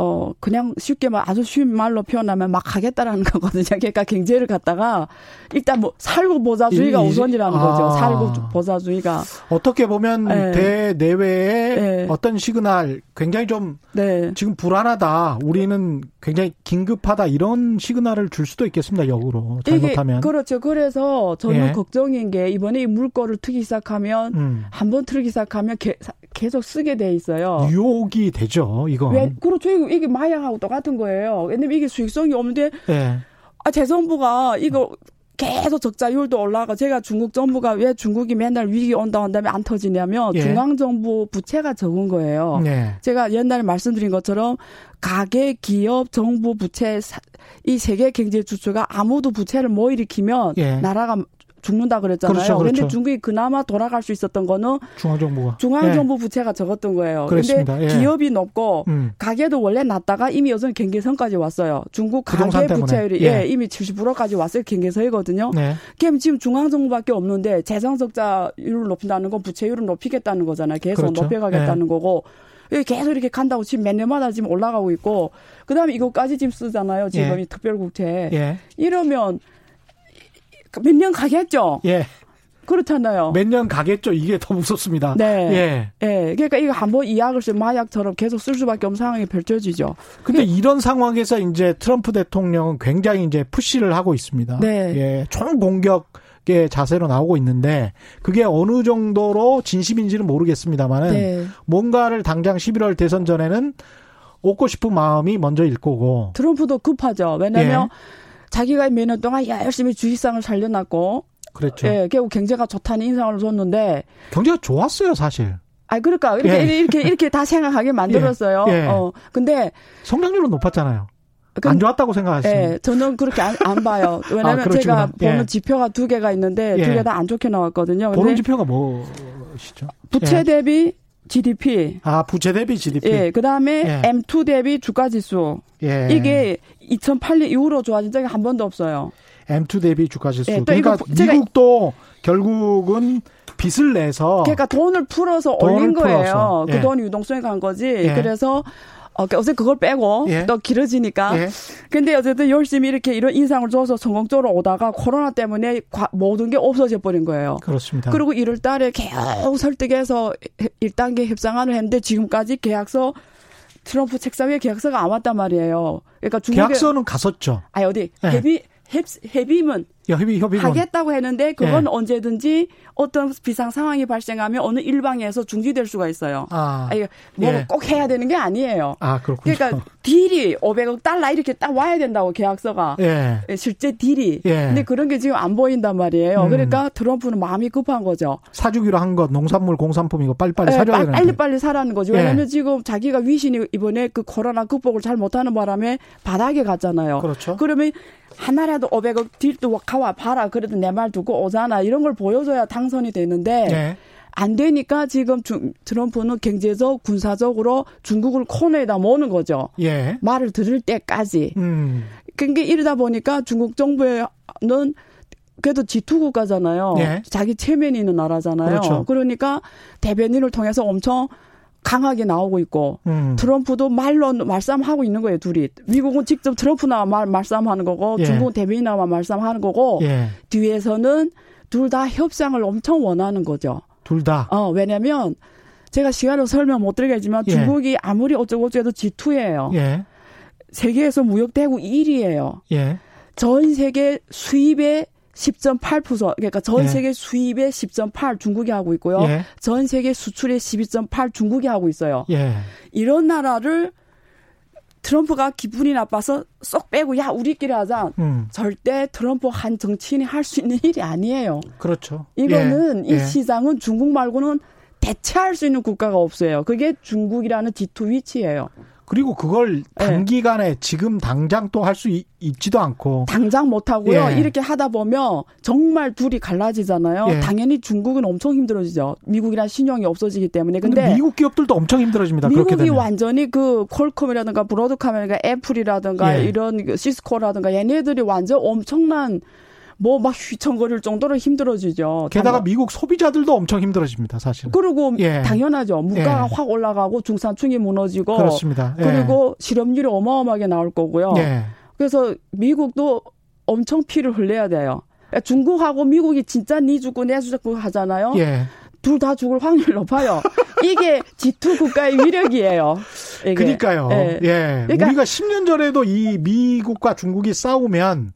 어, 그냥 쉽게 말, 아주 쉬운 말로 표현하면 막 하겠다라는 <laughs> 거거든요. 그러니까 경제를 갖다가 일단 뭐 살고 보자주의가 우선이라는 아. 거죠. 살고 보자주의가. 어떻게 보면 네. 대내외의 네. 어떤 시그널 굉장히 좀 네. 지금 불안하다. 우리는 굉장히 긴급하다. 이런 시그널을 줄 수도 있겠습니다. 역으로. 잘못하면. 그렇죠. 그래서 저는 예. 걱정인 게 이번에 이 물꼬를 트기 시작하면 음. 한번 틀기 시작하면 개, 계속 쓰게 돼 있어요. 유혹이 되죠, 이거. 왜, 그렇죠. 이게 마약하고 똑같은 거예요. 왜냐면 이게 수익성이 없는데, 네. 아, 재정부가 이거 계속 적자율도 올라가. 제가 중국 정부가 왜 중국이 맨날 위기 온다 한 다음에 안 터지냐면 예. 중앙 정부 부채가 적은 거예요. 예. 제가 옛날에 말씀드린 것처럼 가계, 기업, 정부 부채 이 세계 경제 주체가 아무도 부채를 못 일으키면 예. 나라가 죽는다 그랬잖아요. 그렇죠, 그렇죠. 근데 중국이 그나마 돌아갈 수 있었던 거는 중앙정부가 중앙정부 예. 부채가 적었던 거예요. 근데 예. 기업이 높고 음. 가계도 원래 낮다가 이미 요즘 경계선까지 왔어요. 중국 가계 부채율이 예. 예. 이미 70%까지 왔어요. 경계선이거든요. 네. 그럼 지금 중앙정부밖에 없는데 재정 적자율을 높인다는 건 부채율을 높이겠다는 거잖아요. 계속 그렇죠. 높여가겠다는 예. 거고. 계속 이렇게 간다고 지금 몇 년마다 지금 올라가고 있고 그다음에 이거까지 지금 쓰잖아요. 지금 예. 이 특별국채. 예. 이러면 몇 년 가겠죠. 예. 그렇잖아요. 몇 년 가겠죠. 이게 더 무섭습니다. 네. 예. 예. 그러니까 이거 한번 이 약을 쓰 마약처럼 계속 쓸 수밖에 없는 상황이 펼쳐지죠. 근데 그, 이런 상황에서 이제 트럼프 대통령은 굉장히 이제 푸시를 하고 있습니다. 네. 예. 총 공격 의 자세로 나오고 있는데 그게 어느 정도로 진심인지는 모르겠습니다만은 네. 뭔가를 당장 11월 대선 전에는 얻고 싶은 마음이 먼저 일 거고. 트럼프도 급하죠. 왜냐면 예. 자기가 몇 년 동안 열심히 주식상을 살려놨고 그렇죠. 예, 결국 경제가 좋다는 인상을 줬는데 경제가 좋았어요, 사실. 아, 그러니까 이렇게 예. 이렇게 이렇게 다 생각하게 만들었어요. 예. 예. 어, 근데 성장률은 높았잖아요. 그, 안 좋았다고 생각하시면? 예, 저는 그렇게 안, 안 봐요. 왜냐하면 아, 제가 보는 예. 지표가 두 개가 있는데 두 개 다 안 좋게 나왔거든요. 보는 지표가 뭐시죠? 부채 예. 대비 GDP. 아, 부채 대비 GDP. 예, 그 다음에 예. M2 대비 주가 지수. 예. 이게 2008년 이후로 좋아진 적이 한 번도 없어요. M2 대비 주가 지수. 예, 그러니까 미국도 결국은 빚을 내서 그러니까 돈을 풀어서 돈을 올린 거예요. 풀어서. 그 예. 돈이 유동성에 간 거지. 예. 그래서 어, 어제 그걸 빼고 예. 또 길어지니까. 예. 근데 어쨌든 열심히 이렇게 이런 인상을 줘서 성공적으로 오다가 코로나 때문에 모든 게 없어져 버린 거예요. 그렇습니다. 그리고 1월 달에 계속 설득해서 1단계 협상안을 했는데 지금까지 계약서 트럼프 책상 위에 계약서가 안 왔단 말이에요. 그러니까 중국에 계약서는 갔었죠. 아니 어디 네. 헤비 헤, 헤비문 협의, 협의 하겠다고 했는데 그건 예. 언제든지 어떤 비상 상황이 발생하면 어느 일방에서 중지될 수가 있어요. 아, 뭐꼭 예. 해야 되는 게 아니에요. 아, 그렇군요. 그러니까 딜이 500억 달러 이렇게 딱 와야 된다고 계약서가 예. 예. 실제 딜이. 예. 근데 그런 게 지금 안 보인단 말이에요. 음. 그러니까 트럼프는 마음이 급한 거죠. 사주기로 한 것 농산물 공산품 이거 빨리빨리 예, 사줘야 되는데. 빨리 빨리 사라는 거죠. 왜냐하면 지금 자기가 위신이 이번에 그 코로나 극복을 잘 못하는 바람에 바닥에 갔잖아요. 그렇죠. 그러면 하나라도 500억 딜도 가와 봐라. 그래도 내말 듣고 오잖아. 이런 걸 보여줘야 당선이 되는데 네. 안 되니까 지금 주, 트럼프는 경제적, 군사적으로 중국을 코너에다 모는 거죠. 예. 말을 들을 때까지. 음. 그러니까 이러다 보니까 중국 정부는 그래도 G2 국가잖아요. 예. 자기 체면이 있는 나라잖아요. 그렇죠. 그러니까 대변인을 통해서 엄청 강하게 나오고 있고 음. 트럼프도 말로 말싸움하고 있는 거예요 둘이 미국은 직접 트럼프 나와 말 말싸움하는 거고 예. 중국은 대변인 나와 말싸움하는 거고 예. 뒤에서는 둘 다 협상을 엄청 원하는 거죠. 둘 다. 어 왜냐면 제가 시간을 설명 못 드리겠지만 예. 중국이 아무리 어쩌고 어쩌고 G2예요. 예. 세계에서 무역 대국 1위예요. 예. 전 세계 수입의 10.8%, 그러니까 전 예. 세계 수입의 10.8 중국이 하고 있고요. 예. 전 세계 수출의 12.8 중국이 하고 있어요. 예. 이런 나라를 트럼프가 기분이 나빠서 쏙 빼고 야 우리끼리 하자. 음. 절대 트럼프 한 정치인이 할 수 있는 일이 아니에요. 그렇죠. 이거는 예. 이 예. 시장은 중국 말고는 대체할 수 있는 국가가 없어요. 그게 중국이라는 디투 위치예요. 그리고 그걸 네. 단기간에 네. 지금 당장 또 할 수 있지도 않고 당장 못 하고요. 예. 이렇게 하다 보면 정말 둘이 갈라지잖아요. 예. 당연히 중국은 엄청 힘들어지죠. 미국이란 신용이 없어지기 때문에. 근데, 근데 미국 기업들도 엄청 힘들어집니다. 미국이 완전히 그 콜컴이라든가 브로드카메라가 애플이라든가 예. 이런 그 시스코라든가 얘네들이 완전 엄청난 뭐 막 휘청거릴 정도로 힘들어지죠. 게다가 미국 소비자들도 엄청 힘들어집니다, 사실. 그리고 예. 당연하죠. 물가가 예. 확 올라가고 중산층이 무너지고 그렇습니다. 예. 그리고 실업률이 어마어마하게 나올 거고요. 예. 그래서 미국도 엄청 피를 흘려야 돼요. 그러니까 중국하고 미국이 진짜 니 죽고 내 죽고 하잖아요. 예. 둘다 죽을 확률 높아요. <laughs> 이게 G2 국가의 위력이에요. 이게. 그러니까요. 예. 예. 그러니까 우리가 10년 전에도 이 미국과 중국이 싸우면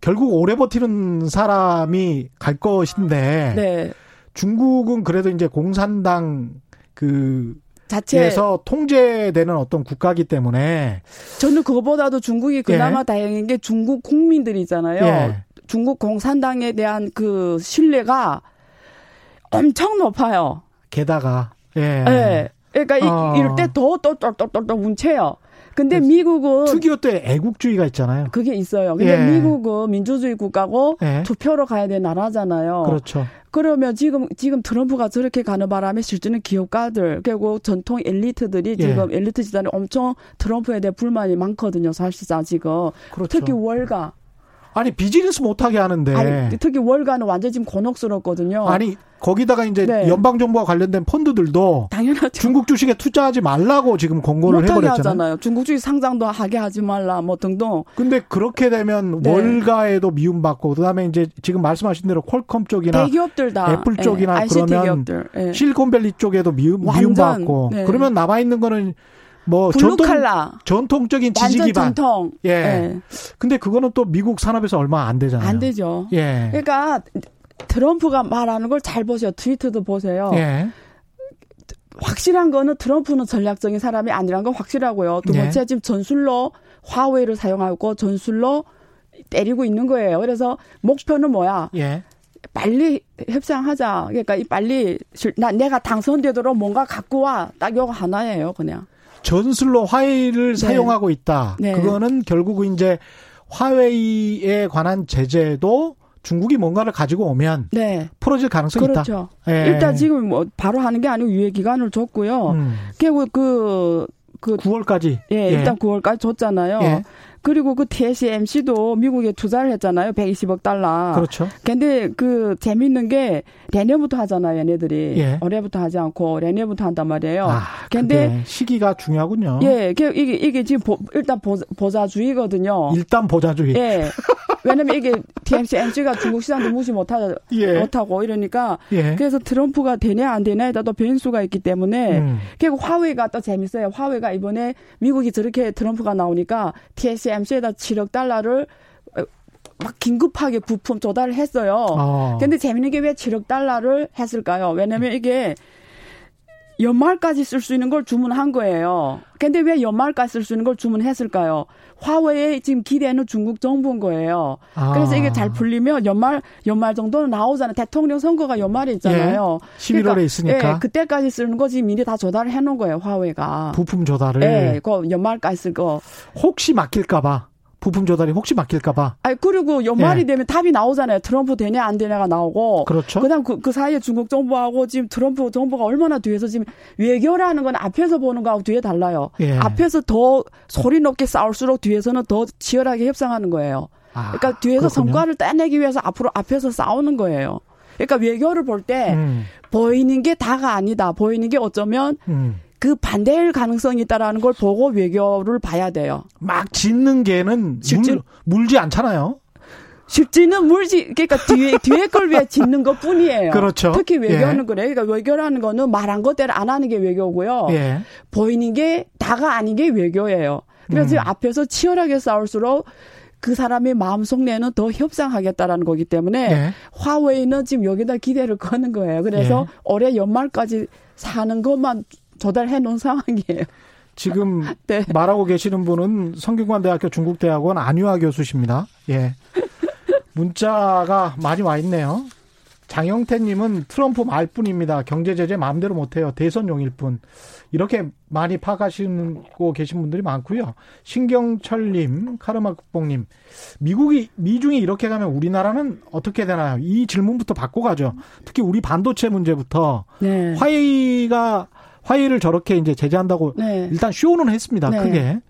결국 오래 버티는 사람이 갈 것인데 네. 중국은 그래도 이제 공산당 그 자체에서 통제되는 어떤 국가기 때문에 저는 그것보다도 중국이 그나마 예. 다행인 게 중국 국민들이잖아요. 예. 중국 공산당에 대한 그 신뢰가 엄청 높아요. 게다가 예. 예. 그러니까 어. 이럴 때 더 또 또 또또 문채요. 근데 미국은 특이어 때 애국주의가 있잖아요. 그게 있어요. 근데 예. 미국은 민주주의 국가고 예. 투표로 가야 되는 나라잖아요. 그렇죠. 그러면 지금 지금 트럼프가 저렇게 가는 바람에 실제는 기업가들 그리고 전통 엘리트들이 예. 지금 엘리트 집단이 엄청 트럼프에 대해 불만이 많거든요. 사실상 지금 그렇죠. 특히 월가 아니 비즈니스 못하게 하는데 아니, 특히 월가는 완전 지금 곤혹스럽거든요. 아니 거기다가 이제 네. 연방 정부와 관련된 펀드들도 당연하죠. 중국 주식에 투자하지 말라고 지금 권고를 해버렸잖아요. 하잖아요. 중국 주식 상장도 하게 하지 말라 뭐 등등. 근데 그렇게 되면 네. 월가에도 미움받고 그다음에 이제 지금 말씀하신 대로 퀄컴 쪽이나 대기업들 다 애플 쪽이나 네. 그러면 네. 실리콘밸리 쪽에도 미움, 미움받고 네. 그러면 남아 있는 거는 뭐 전통 전통적인 지지 기반. 전통. 예. 네. 근데 그거는 또 미국 산업에서 얼마 안 되잖아요. 안 되죠. 예. 그러니까 트럼프가 말하는 걸 잘 보세요. 트위터도 보세요. 예. 확실한 거는 트럼프는 전략적인 사람이 아니란 건 확실하고요. 두 번째 예. 지금 전술로 화웨이를 사용하고 전술로 때리고 있는 거예요. 그래서 목표는 뭐야? 예. 빨리 협상하자. 그러니까 이 빨리 나 내가 당선되도록 뭔가 갖고 와. 딱 요거 하나예요, 그냥. 전술로 화웨이를 네. 사용하고 있다. 네. 그거는 결국 이제 화웨이에 관한 제재도 중국이 뭔가를 가지고 오면 네. 풀어질 가능성이 그렇죠. 있다. 예. 일단 지금 뭐 바로 하는 게 아니고 유예 기간을 줬고요. 음. 결국 그, 그 9월까지. 예, 예. 일단 9월까지 줬잖아요. 예. 그리고 그 TSMC도 미국에 투자를 했잖아요. 120억 달러. 그렇죠. 근데 그 재밌는 게 내년부터 하잖아요, 얘네들이. 예. 올해부터 하지 않고 내년부터 한단 말이에요. 아, 근데 시기가 중요하군요. 예, 이게 이게 지금 보, 일단 보, 보자주의거든요. 일단 보자주의. 예. 왜냐면 이게 TMC가 중국 시장도 무시 못하, 예. 못하고 이러니까 예. 그래서 트럼프가 되냐 안 되냐에다 또 변수가 있기 때문에 음. 결국 화웨이가 또 재밌어요. 화웨이가 이번에 미국이 저렇게 트럼프가 나오니까 TSMC 에다 7억 달러를 막 긴급하게 부품 조달을 했어요. 어. 근데 재밌는 게왜 7억 달러를 했을까요? 왜냐면 이게 연말까지 쓸 수 있는 걸 주문한 거예요. 근데 왜 연말까지 쓸 수 있는 걸 주문했을까요? 화웨이에 지금 기대는 중국 정부인 거예요. 아. 그래서 이게 잘 풀리면 연말 연말 정도는 나오잖아요. 대통령 선거가 연말에 있잖아요. 예. 11월에 그러니까, 있으니까. 예, 그때까지 쓰는 거 지금 미리 다 조달을 해놓은 거예요. 화웨이가. 부품 조달을. 예, 그 연말까지 쓸 거. 혹시 막힐까봐. 부품 조달이 혹시 막힐까봐. 아니 그리고 연말이 예. 되면 답이 나오잖아요. 트럼프 되냐 안 되냐가 나오고. 그렇죠. 그다음 그, 그 사이에 중국 정부하고 지금 트럼프 정부가 얼마나 뒤에서 지금 외교라는 건 앞에서 보는 거하고 뒤에 달라요. 예. 앞에서 더 소리 높게 싸울수록 뒤에서는 더 치열하게 협상하는 거예요. 아, 그러니까 뒤에서 그렇군요. 성과를 따내기 위해서 앞으로 앞에서 싸우는 거예요. 그러니까 외교를 볼때 음. 보이는 게 다가 아니다. 보이는 게 어쩌면 음. 그 반대일 가능성이 있다라는 걸 보고 외교를 봐야 돼요. 막 짓는 개는 실제, 물, 물지 않잖아요. 실제는 물지 그러니까 뒤에 뒤에 걸 위해 짓는 것 뿐이에요. 그렇죠. 특히 외교는 예. 그래. 그러니까 외교라는 거는 말한 것대로 안 하는 게 외교고요. 예. 보이는 게 다가 아닌 게 외교예요. 그래서 음. 앞에서 치열하게 싸울수록 그 사람의 마음 속내는 더 협상하겠다라는 거기 때문에 예. 화웨이는 지금 여기다 기대를 <laughs> 거는 거예요. 그래서 예. 올해 연말까지 사는 것만 조달해 놓은 상황이에요. 지금 <laughs> 네. 말하고 계시는 분은 성균관대학교 중국대학원 안유아 교수십니다. 예. 문자가 많이 와 있네요. 장영태님은 트럼프 말뿐입니다. 경제 제재 마음대로 못해요. 대선용일 뿐. 이렇게 많이 파가시고 계신 분들이 많고요. 신경철님, 카르마국뽕님, 미국이 미중이 이렇게 가면 우리나라는 어떻게 되나요? 이 질문부터 바꿔 가죠. 특히 우리 반도체 문제부터 네. 화웨이가 화해를 저렇게 이제 제재한다고 네. 일단 쇼는 했습니다. 네. 크게.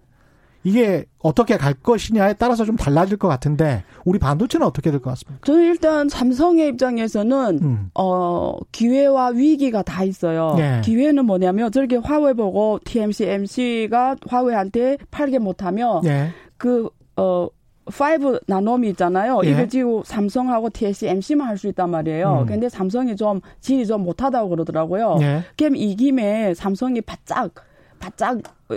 이게 어떻게 갈 것이냐에 따라서 좀 달라질 것 같은데 우리 반도체는 어떻게 될 것 같습니까? 저는 일단 삼성의 입장에서는 음. 어 기회와 위기가 다 있어요. 네. 기회는 뭐냐면 저렇게 화웨이 보고 TMC, MC가 화웨이한테 팔게 못하면 네. 그어 5 나노미 있잖아요. 예. 이거 지금 삼성하고 TSMC만 할 수 있단 말이에요. 음. 근데 삼성이 좀 질이 좀 못하다고 그러더라고요. 예. 그럼 이 김에 삼성이 바짝 바짝 어,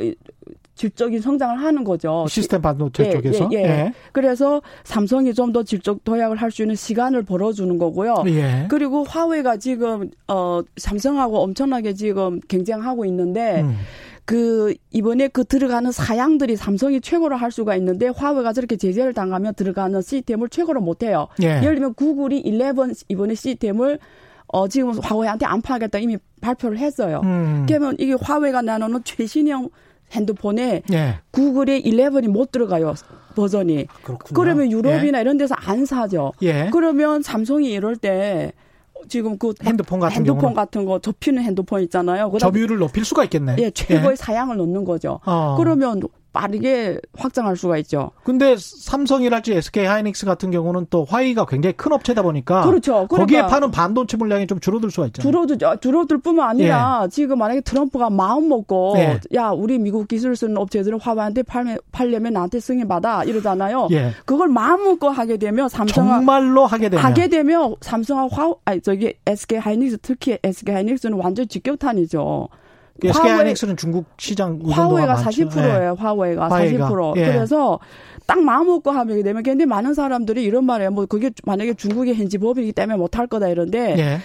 질적인 성장을 하는 거죠. 시스템 반도체 예, 쪽에서. 예, 예. 예. 그래서 삼성이 좀 더 질적 도약을 할 수 있는 시간을 벌어주는 거고요. 예. 그리고 화웨이가 지금 어 삼성하고 엄청나게 지금 경쟁하고 있는데. 음. 그 이번에 그 들어가는 사양들이 삼성이 최고로 할 수가 있는데 화웨이가 저렇게 제재를 당하면 들어가는 시스템을 최고로 못 해요. 예. 예를 들면 구글이 11 이번에 시스템을 어 지금 화웨이한테 안 파겠다 이미 발표를 했어요. 음. 그러면 이게 화웨이가 나누는 최신형 핸드폰에 예. 구글의 11이 못 들어가요. 버전이. 그렇군요. 그러면 유럽이나 예. 이런 데서 안 사죠. 예. 그러면 삼성이 이럴 때 지금 그 핸드폰 같은 핸드폰 경우는. 같은 거 접히는 핸드폰 있잖아요. 점유율을 높일 수가 있겠네. 예, 최고의 예. 사양을 넣는 거죠. 어. 그러면 빠르게 확장할 수가 있죠. 근데 삼성이랄지 SK 하이닉스 같은 경우는 또 화이가 굉장히 큰 업체다 보니까 그렇죠. 그러니까 거기에 파는 반도체 물량이 좀 줄어들 수가 있잖아요. 줄어들죠. 줄어들 뿐만 아니라 예. 지금 만약에 트럼프가 마음 먹고 예. 야 우리 미국 기술 쓰는 업체들은 화웨이한테 팔면, 팔려면 나한테 승인 받아 이러잖아요. 예. 그걸 마음 먹고 하게 되면 삼성 정말로 하게 되면 하게 되면 삼성과 화 아니 저기 SK 하이닉스 특히 SK 하이닉스는 완전 직격탄이죠. SK 하이닉스는 중국 시장 화웨이가 40%예요. 네. 화웨이가, 화웨이가 40%. 예. 그래서 딱 마음 먹고 하게 되면 근데 많은 사람들이 이런 말이에요. 뭐 그게 만약에 중국의 현지 법이기 때문에 못할 거다 이런데 예.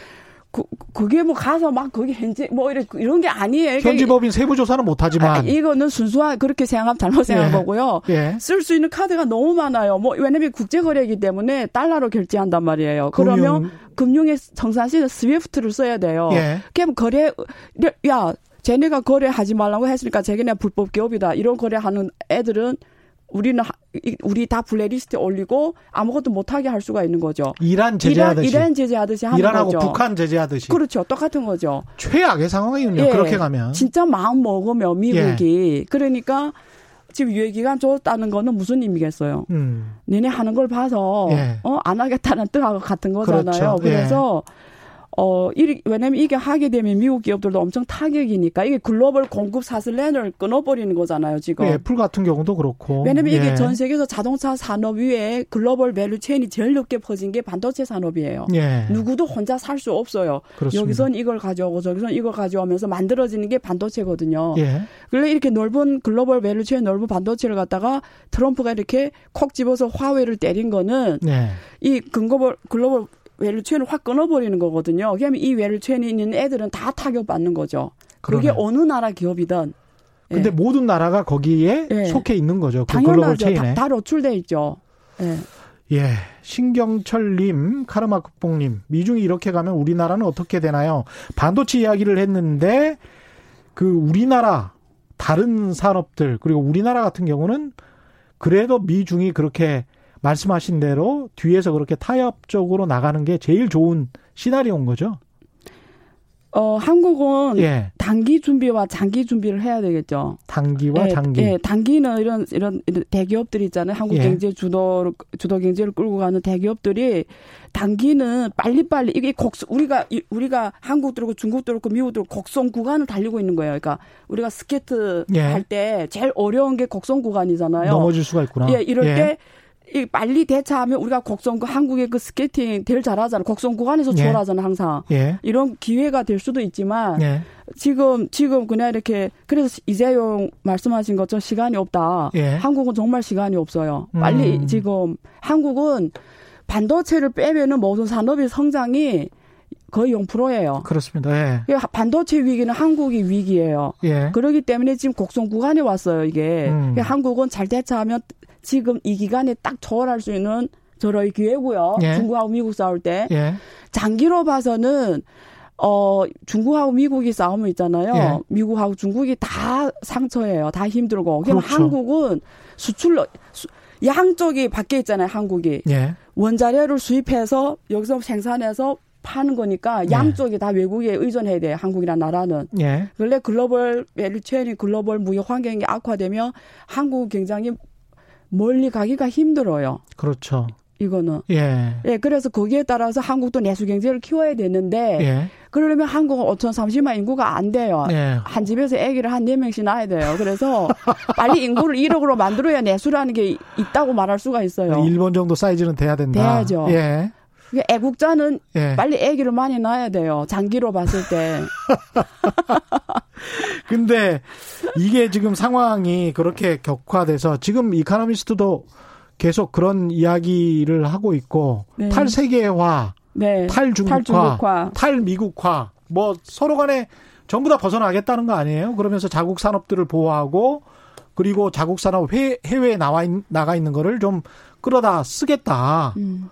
그, 그게 뭐 가서 막 거기 현지 뭐 이런 이런 게 아니에요. 현지 법인 세부 조사는 못 하지만 아, 이거는 순수한 그렇게 생각하면 잘못 생각한 예. 거고요. 예. 쓸수 있는 카드가 너무 많아요. 뭐 왜냐면 국제 거래이기 때문에 달러로 결제한단 말이에요. 그러면 금융. 의 청산시는 스위프트를 써야 돼요. 예. 그럼 거래 야 쟤네가 거래하지 말라고 했으니까 쟤네 불법 기업이다. 이런 거래하는 애들은 우리는 우리 다 블랙리스트에 올리고 아무것도 못하게 할 수가 있는 거죠. 이란 제재하듯이. 이란, 이란 제재하듯이 하는 이란하고 거죠. 북한 제재하듯이. 그렇죠. 똑같은 거죠. 최악의 상황이군요. 예, 그렇게 가면. 진짜 마음 먹으면 미국이. 예. 그러니까 지금 유예 기간 줬다는 거는 무슨 의미겠어요. 음. 너네 하는 걸 봐서 예. 어 안 하겠다는 뜻하고 같은 거잖아요. 그렇죠. 그래서 예. 어, 이, 왜냐면 이게 하게 되면 미국 기업들도 엄청 타격이니까 이게 글로벌 공급 사슬렌을 끊어버리는 거잖아요, 지금. 예, 애플 같은 경우도 그렇고. 왜냐면 이게 예. 전 세계에서 자동차 산업 위에 global value chain이 제일 높게 퍼진 게 반도체 산업이에요. 예. 누구도 혼자 살 수 없어요. 그렇습니다. 여기선 이걸 가져오고 저기선 이걸 가져오면서 만들어지는 게 반도체거든요. 예. 그래 이렇게 넓은 global value chain 넓은 반도체를 갖다가 트럼프가 이렇게 콕 집어서 화웨이를 때린 거는 예. 이 글로벌 global value chain을 확 끊어버리는 거거든요. 그러면 이 value chain이 있는 애들은 다 타격받는 거죠. 그게 어느 나라 기업이든. 근데 예. 모든 나라가 거기에 예. 속해 있는 거죠. 그 당연하죠. 다, 다 노출돼 있죠. 예. 예. 신경철님, 카르마국뽕님, 미중이 이렇게 가면 우리나라는 어떻게 되나요? 반도체 이야기를 했는데, 그 우리나라, 다른 산업들, 그리고 우리나라 같은 경우는 그래도 미중이 그렇게 말씀하신 대로 뒤에서 그렇게 타협적으로 나가는 게 제일 좋은 시나리오인 거죠. 어, 한국은 예. 단기 준비와 장기 준비를 해야 되겠죠. 단기와 예, 장기. 예, 단기는 이런 이런 대기업들 있잖아요. 한국 예. 경제 주도 주도 경제를 끌고 가는 대기업들이 단기는 빨리빨리 이게 곡 우리가 우리가 한국도 그렇고 중국도 그렇고 미국도 그렇고 곡선 구간을 달리고 있는 거예요. 그러니까 우리가 스케이트 예. 할때 제일 어려운 게 곡선 구간이잖아요. 넘어질 수가 있구나. 예, 이럴 예. 때 이 빨리 대처하면 우리가 곡선구 한국의 그 스케이팅 제일 잘하잖아. 곡선 구간에서 예. 추월하잖아 항상. 예. 이런 기회가 될 수도 있지만 예. 지금 지금 그냥 이렇게 그래서 이재용 말씀하신 것처럼 시간이 없다. 예. 한국은 정말 시간이 없어요. 빨리 음. 지금 한국은 반도체를 빼면은 모든 산업의 성장이 거의 0%예요. 그렇습니다. 예. 반도체 위기는 한국이 위기예요. 예. 그렇기 때문에 지금 곡선 구간에 왔어요, 이게. 음. 한국은 잘 대처하면 지금 이 기간에 딱 초월할 수 있는 저러의 기회고요. 예. 중국하고 미국 싸울 때. 예. 장기로 봐서는 어, 중국하고 미국이 싸우면 있잖아요. 예. 미국하고 중국이 다 상처예요. 다 힘들고. 그럼 그렇죠. 한국은 수출로, 수, 양쪽이 밖에 있잖아요. 한국이. 예. 원자료를 수입해서 여기서 생산해서 파는 거니까 예. 양쪽이 다 외국에 의존해야 돼요. 한국이라는 나라는. 예. 원래 글로벌 멜리체인이 글로벌 무역 환경이 악화되면 한국 굉장히 멀리 가기가 힘들어요. 그렇죠. 이거는. 예. 예, 그래서 거기에 따라서 한국도 내수 경제를 키워야 되는데, 예. 그러려면 한국은 5,030만 인구가 안 돼요. 예. 한 집에서 아기를 한 4명씩 낳아야 돼요. 그래서 빨리 인구를 1억으로 만들어야 내수라는 게 있다고 말할 수가 있어요. 일본 정도 사이즈는 돼야 된다. 돼야죠. 예. 애국자는 예. 빨리 아기를 많이 낳아야 돼요. 장기로 봤을 때. <laughs> 근데 이게 지금 상황이 그렇게 격화돼서 지금 이카노미스트도 계속 그런 이야기를 하고 있고 네. 탈세계화, 네. 탈중국화, 탈중국화, 탈미국화 뭐 서로 간에 전부 다 벗어나겠다는 거 아니에요? 그러면서 자국 산업들을 보호하고 그리고 자국 산업 해외에 나와 있, 나가 있는 거를 좀 끌어다 쓰겠다. 음.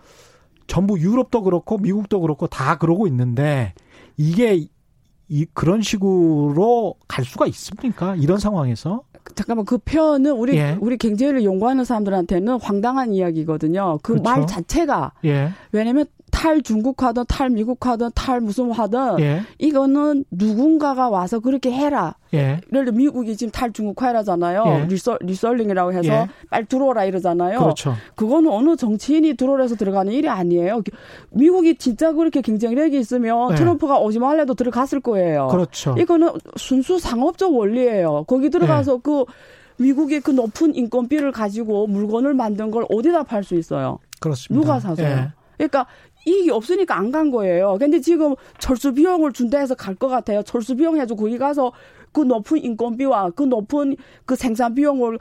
전부 유럽도 그렇고 미국도 그렇고 다 그러고 있는데 이게 이 그런 식으로 갈 수가 있습니까? 이런 상황에서? 잠깐만 그 표현은 우리 예. 우리 경제를 연구하는 사람들한테는 황당한 이야기거든요. 그말 그렇죠. 자체가 예. 왜냐면 탈 중국화든 탈 미국화든 탈 무슨 화든 예. 이거는 누군가가 와서 그렇게 해라. 예. 예를 들어 미국이 지금 탈 중국화라잖아요. 예. reshor, reshoring이라고 해서 예. 빨리 들어오라 이러잖아요. 그렇죠. 그거는 어느 정치인이 들어오래서 들어가는 일이 아니에요. 미국이 진짜 그렇게 경쟁력이 있으면 예. 트럼프가 오지 말래도 들어갔을 거예요. 그렇죠. 이거는 순수 상업적 원리예요. 거기 들어가서 예. 그 미국의 그 높은 인건비를 가지고 물건을 만든 걸 어디다 팔 수 있어요? 그렇습니다. 누가 사서요? 예. 그러니까 이익이 없으니까 안 간 거예요. 근데 지금 철수 비용을 준다 해서 갈 것 같아요. 철수 비용 해서 거기 가서 그 높은 인건비와 그 높은 그 생산 비용을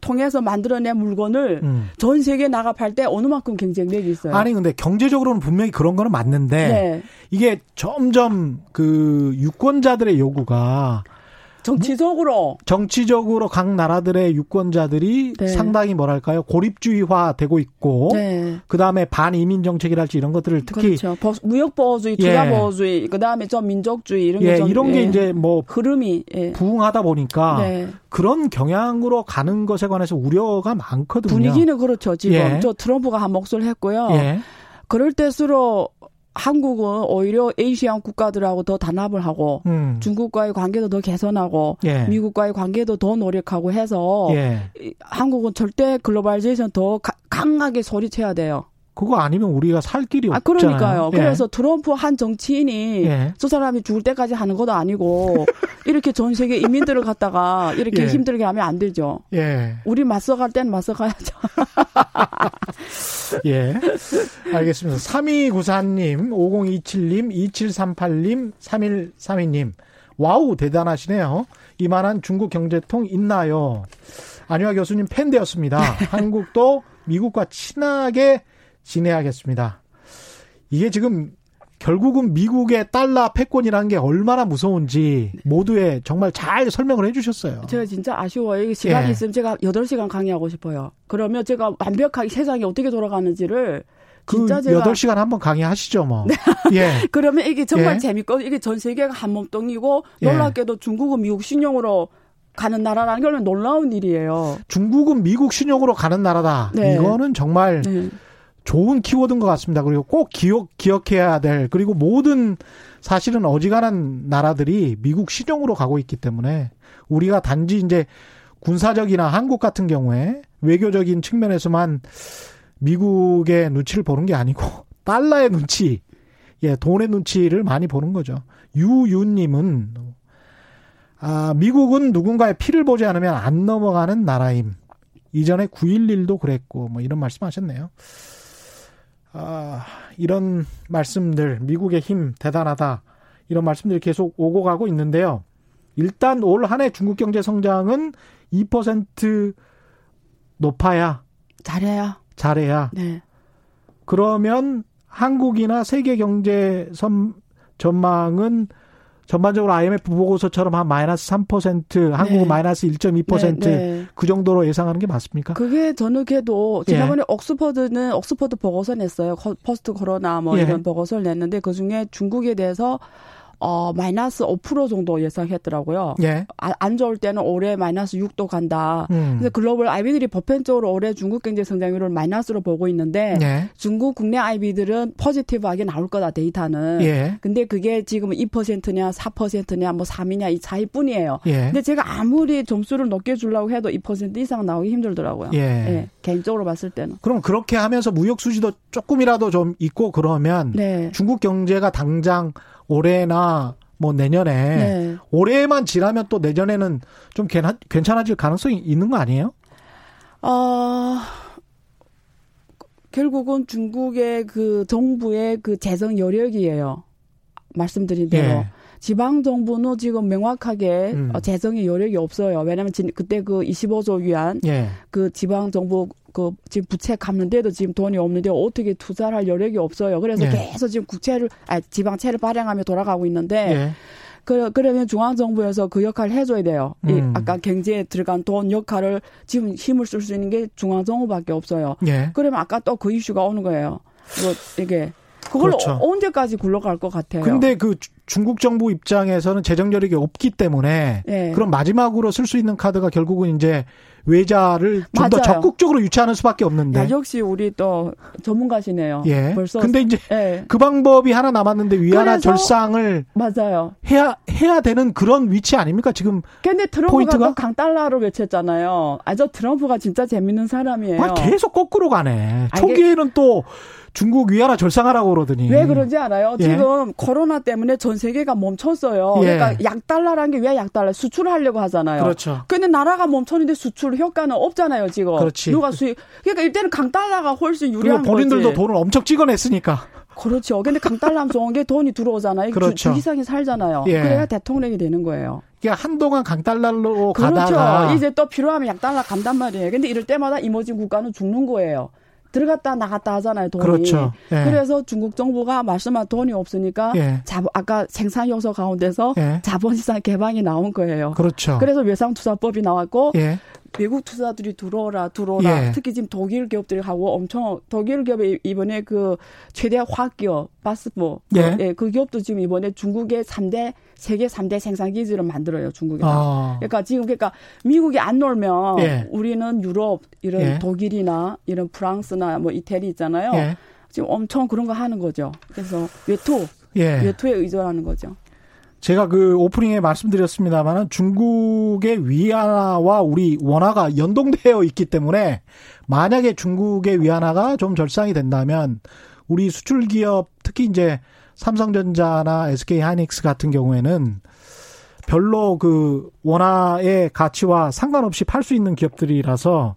통해서 만들어낸 물건을 음. 전 세계에 나가 팔 때 어느 만큼 경쟁력이 있어요. 아니 근데 경제적으로는 분명히 그런 거는 맞는데 네. 이게 점점 그 유권자들의 요구가 정치적으로 정치적으로 각 나라들의 유권자들이 네. 상당히 뭐랄까요 고립주의화 되고 있고 네. 그 다음에 반이민 정책이랄지 이런 것들을 특히 그렇죠. 무역 보호주의, 투자 예. 보호주의, 그 다음에 좀 민족주의 이런 예, 게 이런 게 예. 이제 뭐 흐름이 예. 부흥하다 보니까 네. 그런 경향으로 가는 것에 관해서 우려가 많거든요. 분위기는 그렇죠. 지금 예. 저 트럼프가 한 목소리 했고요. 예. 그럴 때수록 한국은 오히려 Asian 국가들하고 더 단합을 하고 음. 중국과의 관계도 더 개선하고 예. 미국과의 관계도 더 노력하고 해서 예. 한국은 절대 globalization 더 가, 강하게 소리쳐야 돼요. 그거 아니면 우리가 살 길이 없잖아요. 아, 그러니까요. 예. 그래서 트럼프 한 정치인이 예. 저 사람이 죽을 때까지 하는 것도 아니고 이렇게 전 세계 인민들을 갖다가 이렇게 예. 힘들게 하면 안 되죠. 예. 우리 맞서갈 때는 맞서가야죠. <laughs> 예. 알겠습니다. 3294님, 5027님, 2738님, 3132님. Wow, 대단하시네요. 이만한 중국 경제통 있나요? 안유아 교수님 팬 되었습니다. <laughs> 한국도 미국과 친하게 지내야겠습니다. 이게 지금 결국은 미국의 달러 패권이라는 게 얼마나 무서운지 모두에 정말 잘 설명을 해 주셨어요. 제가 진짜 아쉬워요. 시간이 예. 있으면 제가 8시간 강의하고 싶어요. 그러면 제가 완벽하게 세상이 어떻게 돌아가는지를 그 진짜 제가 8시간 한번 강의하시죠, 뭐. 네. <laughs> 예. <laughs> 그러면 이게 정말 예. 재밌고 이게 전 세계가 한 몸뚱이고 예. 놀랍게도 중국은 미국 신용으로 가는 나라라는 게 놀라운 일이에요. 중국은 미국 신용으로 가는 나라다. 네. 이거는 정말 네. 좋은 키워드인 것 같습니다. 그리고 꼭 기억, 기억해야 될, 그리고 모든 사실은 어지간한 나라들이 미국 신용으로 가고 있기 때문에 우리가 단지 이제 군사적이나 한국 같은 경우에 외교적인 측면에서만 미국의 눈치를 보는 게 아니고 <laughs> 달러의 눈치, 예, 돈의 눈치를 많이 보는 거죠. 유유님은 아, 미국은 누군가의 피를 보지 않으면 안 넘어가는 나라임. 이전에 9.11도 그랬고, 뭐 이런 말씀 하셨네요. 아, 이런 말씀들, 미국의 힘 대단하다. 이런 말씀들이 계속 오고 가고 있는데요. 일단 올 한 해 중국 경제 성장은 2% 높아야. 잘해야. 잘해야. 네. 그러면 한국이나 세계 경제 선, 전망은 전반적으로 IMF 보고서처럼 한 마이너스 3%, 한국은 네. 마이너스 1.2%그 네, 네. 정도로 예상하는 게 맞습니까? 그게 저는 걔도 지난번에 예. 옥스퍼드는 옥스퍼드 보고서 냈어요. post 코로나 뭐 예. 이런 보고서를 냈는데 그 중에 중국에 대해서 어, 마이너스 5% 정도 예상했더라고요. 예. 아, 안 좋을 때는 올해 마이너스 6도 간다. 음. 그래서 글로벌 IB들이 보편적으로 올해 중국 경제 성장률을 마이너스로 보고 있는데 예. 중국 국내 IB들은 positive하게 나올 거다 데이터는. 예. 근데 그게 지금 2%냐 4%냐 뭐 3이냐 이 차이뿐이에요. 예. 근데 제가 아무리 점수를 높게 주려고 해도 2% 이상 나오기 힘들더라고요. 예. 예. 개인적으로 봤을 때는. 그럼 그렇게 하면서 무역 수지도 조금이라도 좀 있고 그러면 네. 중국 경제가 당장 올해나 뭐 내년에 네. 올해만 지나면 또 내년에는 좀 괜찮아질 가능성이 있는 거 아니에요? 어, 결국은 중국의 그 정부의 그 재정 여력이에요. 말씀드린 대로. 예. 지방 정부는 지금 명확하게 음. 어, 재정의 여력이 없어요. 왜냐하면 그때 그 25조 위안 예. 그 지방 정부 그 지금 부채 갚는데도 지금 돈이 없는데 어떻게 투자를 할 여력이 없어요. 그래서 예. 계속 지금 국채를 아 지방채를 발행하며 돌아가고 있는데 예. 그, 그러면 중앙정부에서 그 역할을 해줘야 돼요. 음. 이 아까 경제에 들어간 돈 역할을 지금 힘을 쓸 수 있는 게 중앙정부밖에 없어요. 예. 그러면 아까 또 그 이슈가 오는 거예요. 뭐 이게 그걸 그렇죠. 언제까지 굴러갈 것 같아요. 근데 그 중국 정부 입장에서는 재정 여력이 없기 때문에 네. 그럼 마지막으로 쓸 수 있는 카드가 결국은 이제 외자를 좀 더 적극적으로 유치하는 수밖에 없는데. 야, 역시 우리 또 전문가시네요. 예. 벌써. 근데 이제 예. 그 방법이 하나 남았는데 위안화 절상을 맞아요. 해야 해야 되는 그런 위치 아닙니까 지금? 근데 트럼프가 강달러를 외쳤잖아요. 아 저 트럼프가 진짜 재밌는 사람이에요. 아, 계속 거꾸로 가네. 초기에는 또 중국 위안화 절상하라고 그러더니. 왜 그런지 알아요? 예. 지금 코로나 때문에 전 세계가 멈췄어요. 예. 그러니까 약달러라는 게 왜 약달러? 수출을 하려고 하잖아요. 그렇죠. 근데 나라가 멈췄는데 수출 효과는 없잖아요, 지금. 그렇지. 누가 수익. 그러니까 이때는 강달러가 훨씬 유리한 거지. 본인들도 돈을 엄청 찍어냈으니까. 그렇죠. 근데 강달러 하면 좋은 게 돈이 들어오잖아요. 그렇죠. 주, 주기상이 살잖아요. 예. 그래야 대통령이 되는 거예요. 그러니까 한동안 강달러로 그렇죠. 가다가 이제 또 필요하면 약달러 간단 말이에요. 근데 이럴 때마다 이모진 국가는 죽는 거예요. 들어갔다 나갔다 하잖아요 돈이. 그렇죠. 예. 그래서 중국 정부가 말씀한 돈이 없으니까 예. 자 아까 생산 요소 가운데서 예. 자본시장 개방이 나온 거예요. 그렇죠. 그래서 외상투자법이 나왔고 예. 외국 투자들이 들어오라 들어오라 예. 특히 지금 독일 기업들이 하고 엄청 독일 기업이 이번에 그 최대 화학 기업 바스포 예. 예. 그 기업도 지금 이번에 중국의 3대 세계 3대 생산 기지를 만들어요, 중국에서. 아. 그러니까 지금 그러니까 미국이 안 놀면 예. 우리는 유럽 이런 예. 독일이나 이런 프랑스나 뭐 이태리 있잖아요. 예. 지금 엄청 그런 거 하는 거죠. 그래서 외투, 예. 외투에 의존하는 거죠. 제가 그 오프닝에 말씀드렸습니다만은 중국의 위안화와 우리 원화가 연동되어 있기 때문에 만약에 중국의 위안화가 좀 절상이 된다면 우리 수출 기업 특히 이제 삼성전자나 SK 하이닉스 같은 경우에는 별로 그 원화의 가치와 상관없이 팔 수 있는 기업들이라서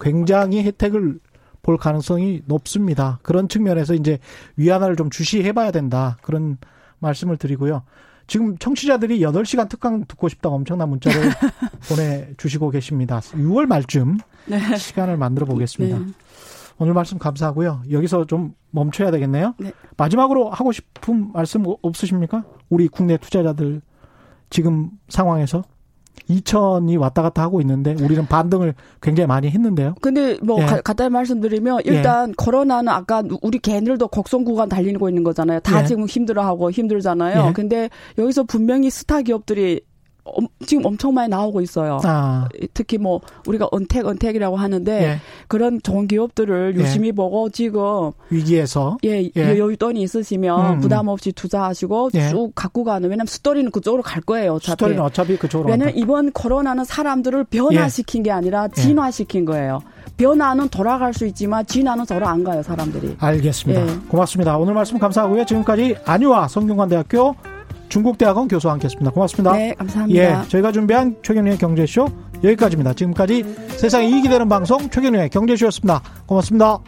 굉장히 혜택을 볼 가능성이 높습니다. 그런 측면에서 이제 위안화를 좀 주시해 봐야 된다. 그런 말씀을 드리고요. 지금 청취자들이 8시간 특강 듣고 싶다고 엄청난 문자를 <laughs> 보내주시고 계십니다. 6월 말쯤 네. 시간을 만들어 보겠습니다. 네. 오늘 말씀 감사하고요. 여기서 좀 멈춰야 되겠네요. 네. 마지막으로 하고 싶은 말씀 없으십니까? 우리 국내 투자자들 지금 상황에서? 2천이 왔다 갔다 하고 있는데 우리는 반등을 굉장히 많이 했는데요. 근데 뭐 예. 간단히 말씀드리면 일단 예. 코로나는 아까 우리 개들도 곡선 구간 달리고 있는 거잖아요. 다 예. 지금 힘들어하고 힘들잖아요. 예. 근데 여기서 분명히 스타 기업들이 지금 엄청 많이 나오고 있어요. 아. 특히 뭐 우리가 언택 언택이라고 하는데 예. 그런 좋은 기업들을 예. 유심히 예. 보고 지금 위기에서 예, 예. 여유돈이 있으시면 음, 음. 부담 없이 투자하시고 예. 쭉 갖고 가는 왜냐면 스토리는 그쪽으로 갈 거예요. 어차피. 스토리는 어차피 그쪽으로. 왜냐면 이번 코로나는 사람들을 변화시킨 게 아니라 예. 진화시킨 거예요. 변화는 돌아갈 수 있지만 진화는 저로 안 가요 사람들이. 알겠습니다. 고맙습니다. 오늘 말씀 감사하고요. 지금까지 안유아 성균관대학교 중국대학원 교수와 함께했습니다. 고맙습니다. 네, 감사합니다. 예, 저희가 준비한 최경련의 경제쇼 여기까지입니다. 지금까지 세상에 이익이 되는 방송 최경련의 경제쇼였습니다. 고맙습니다.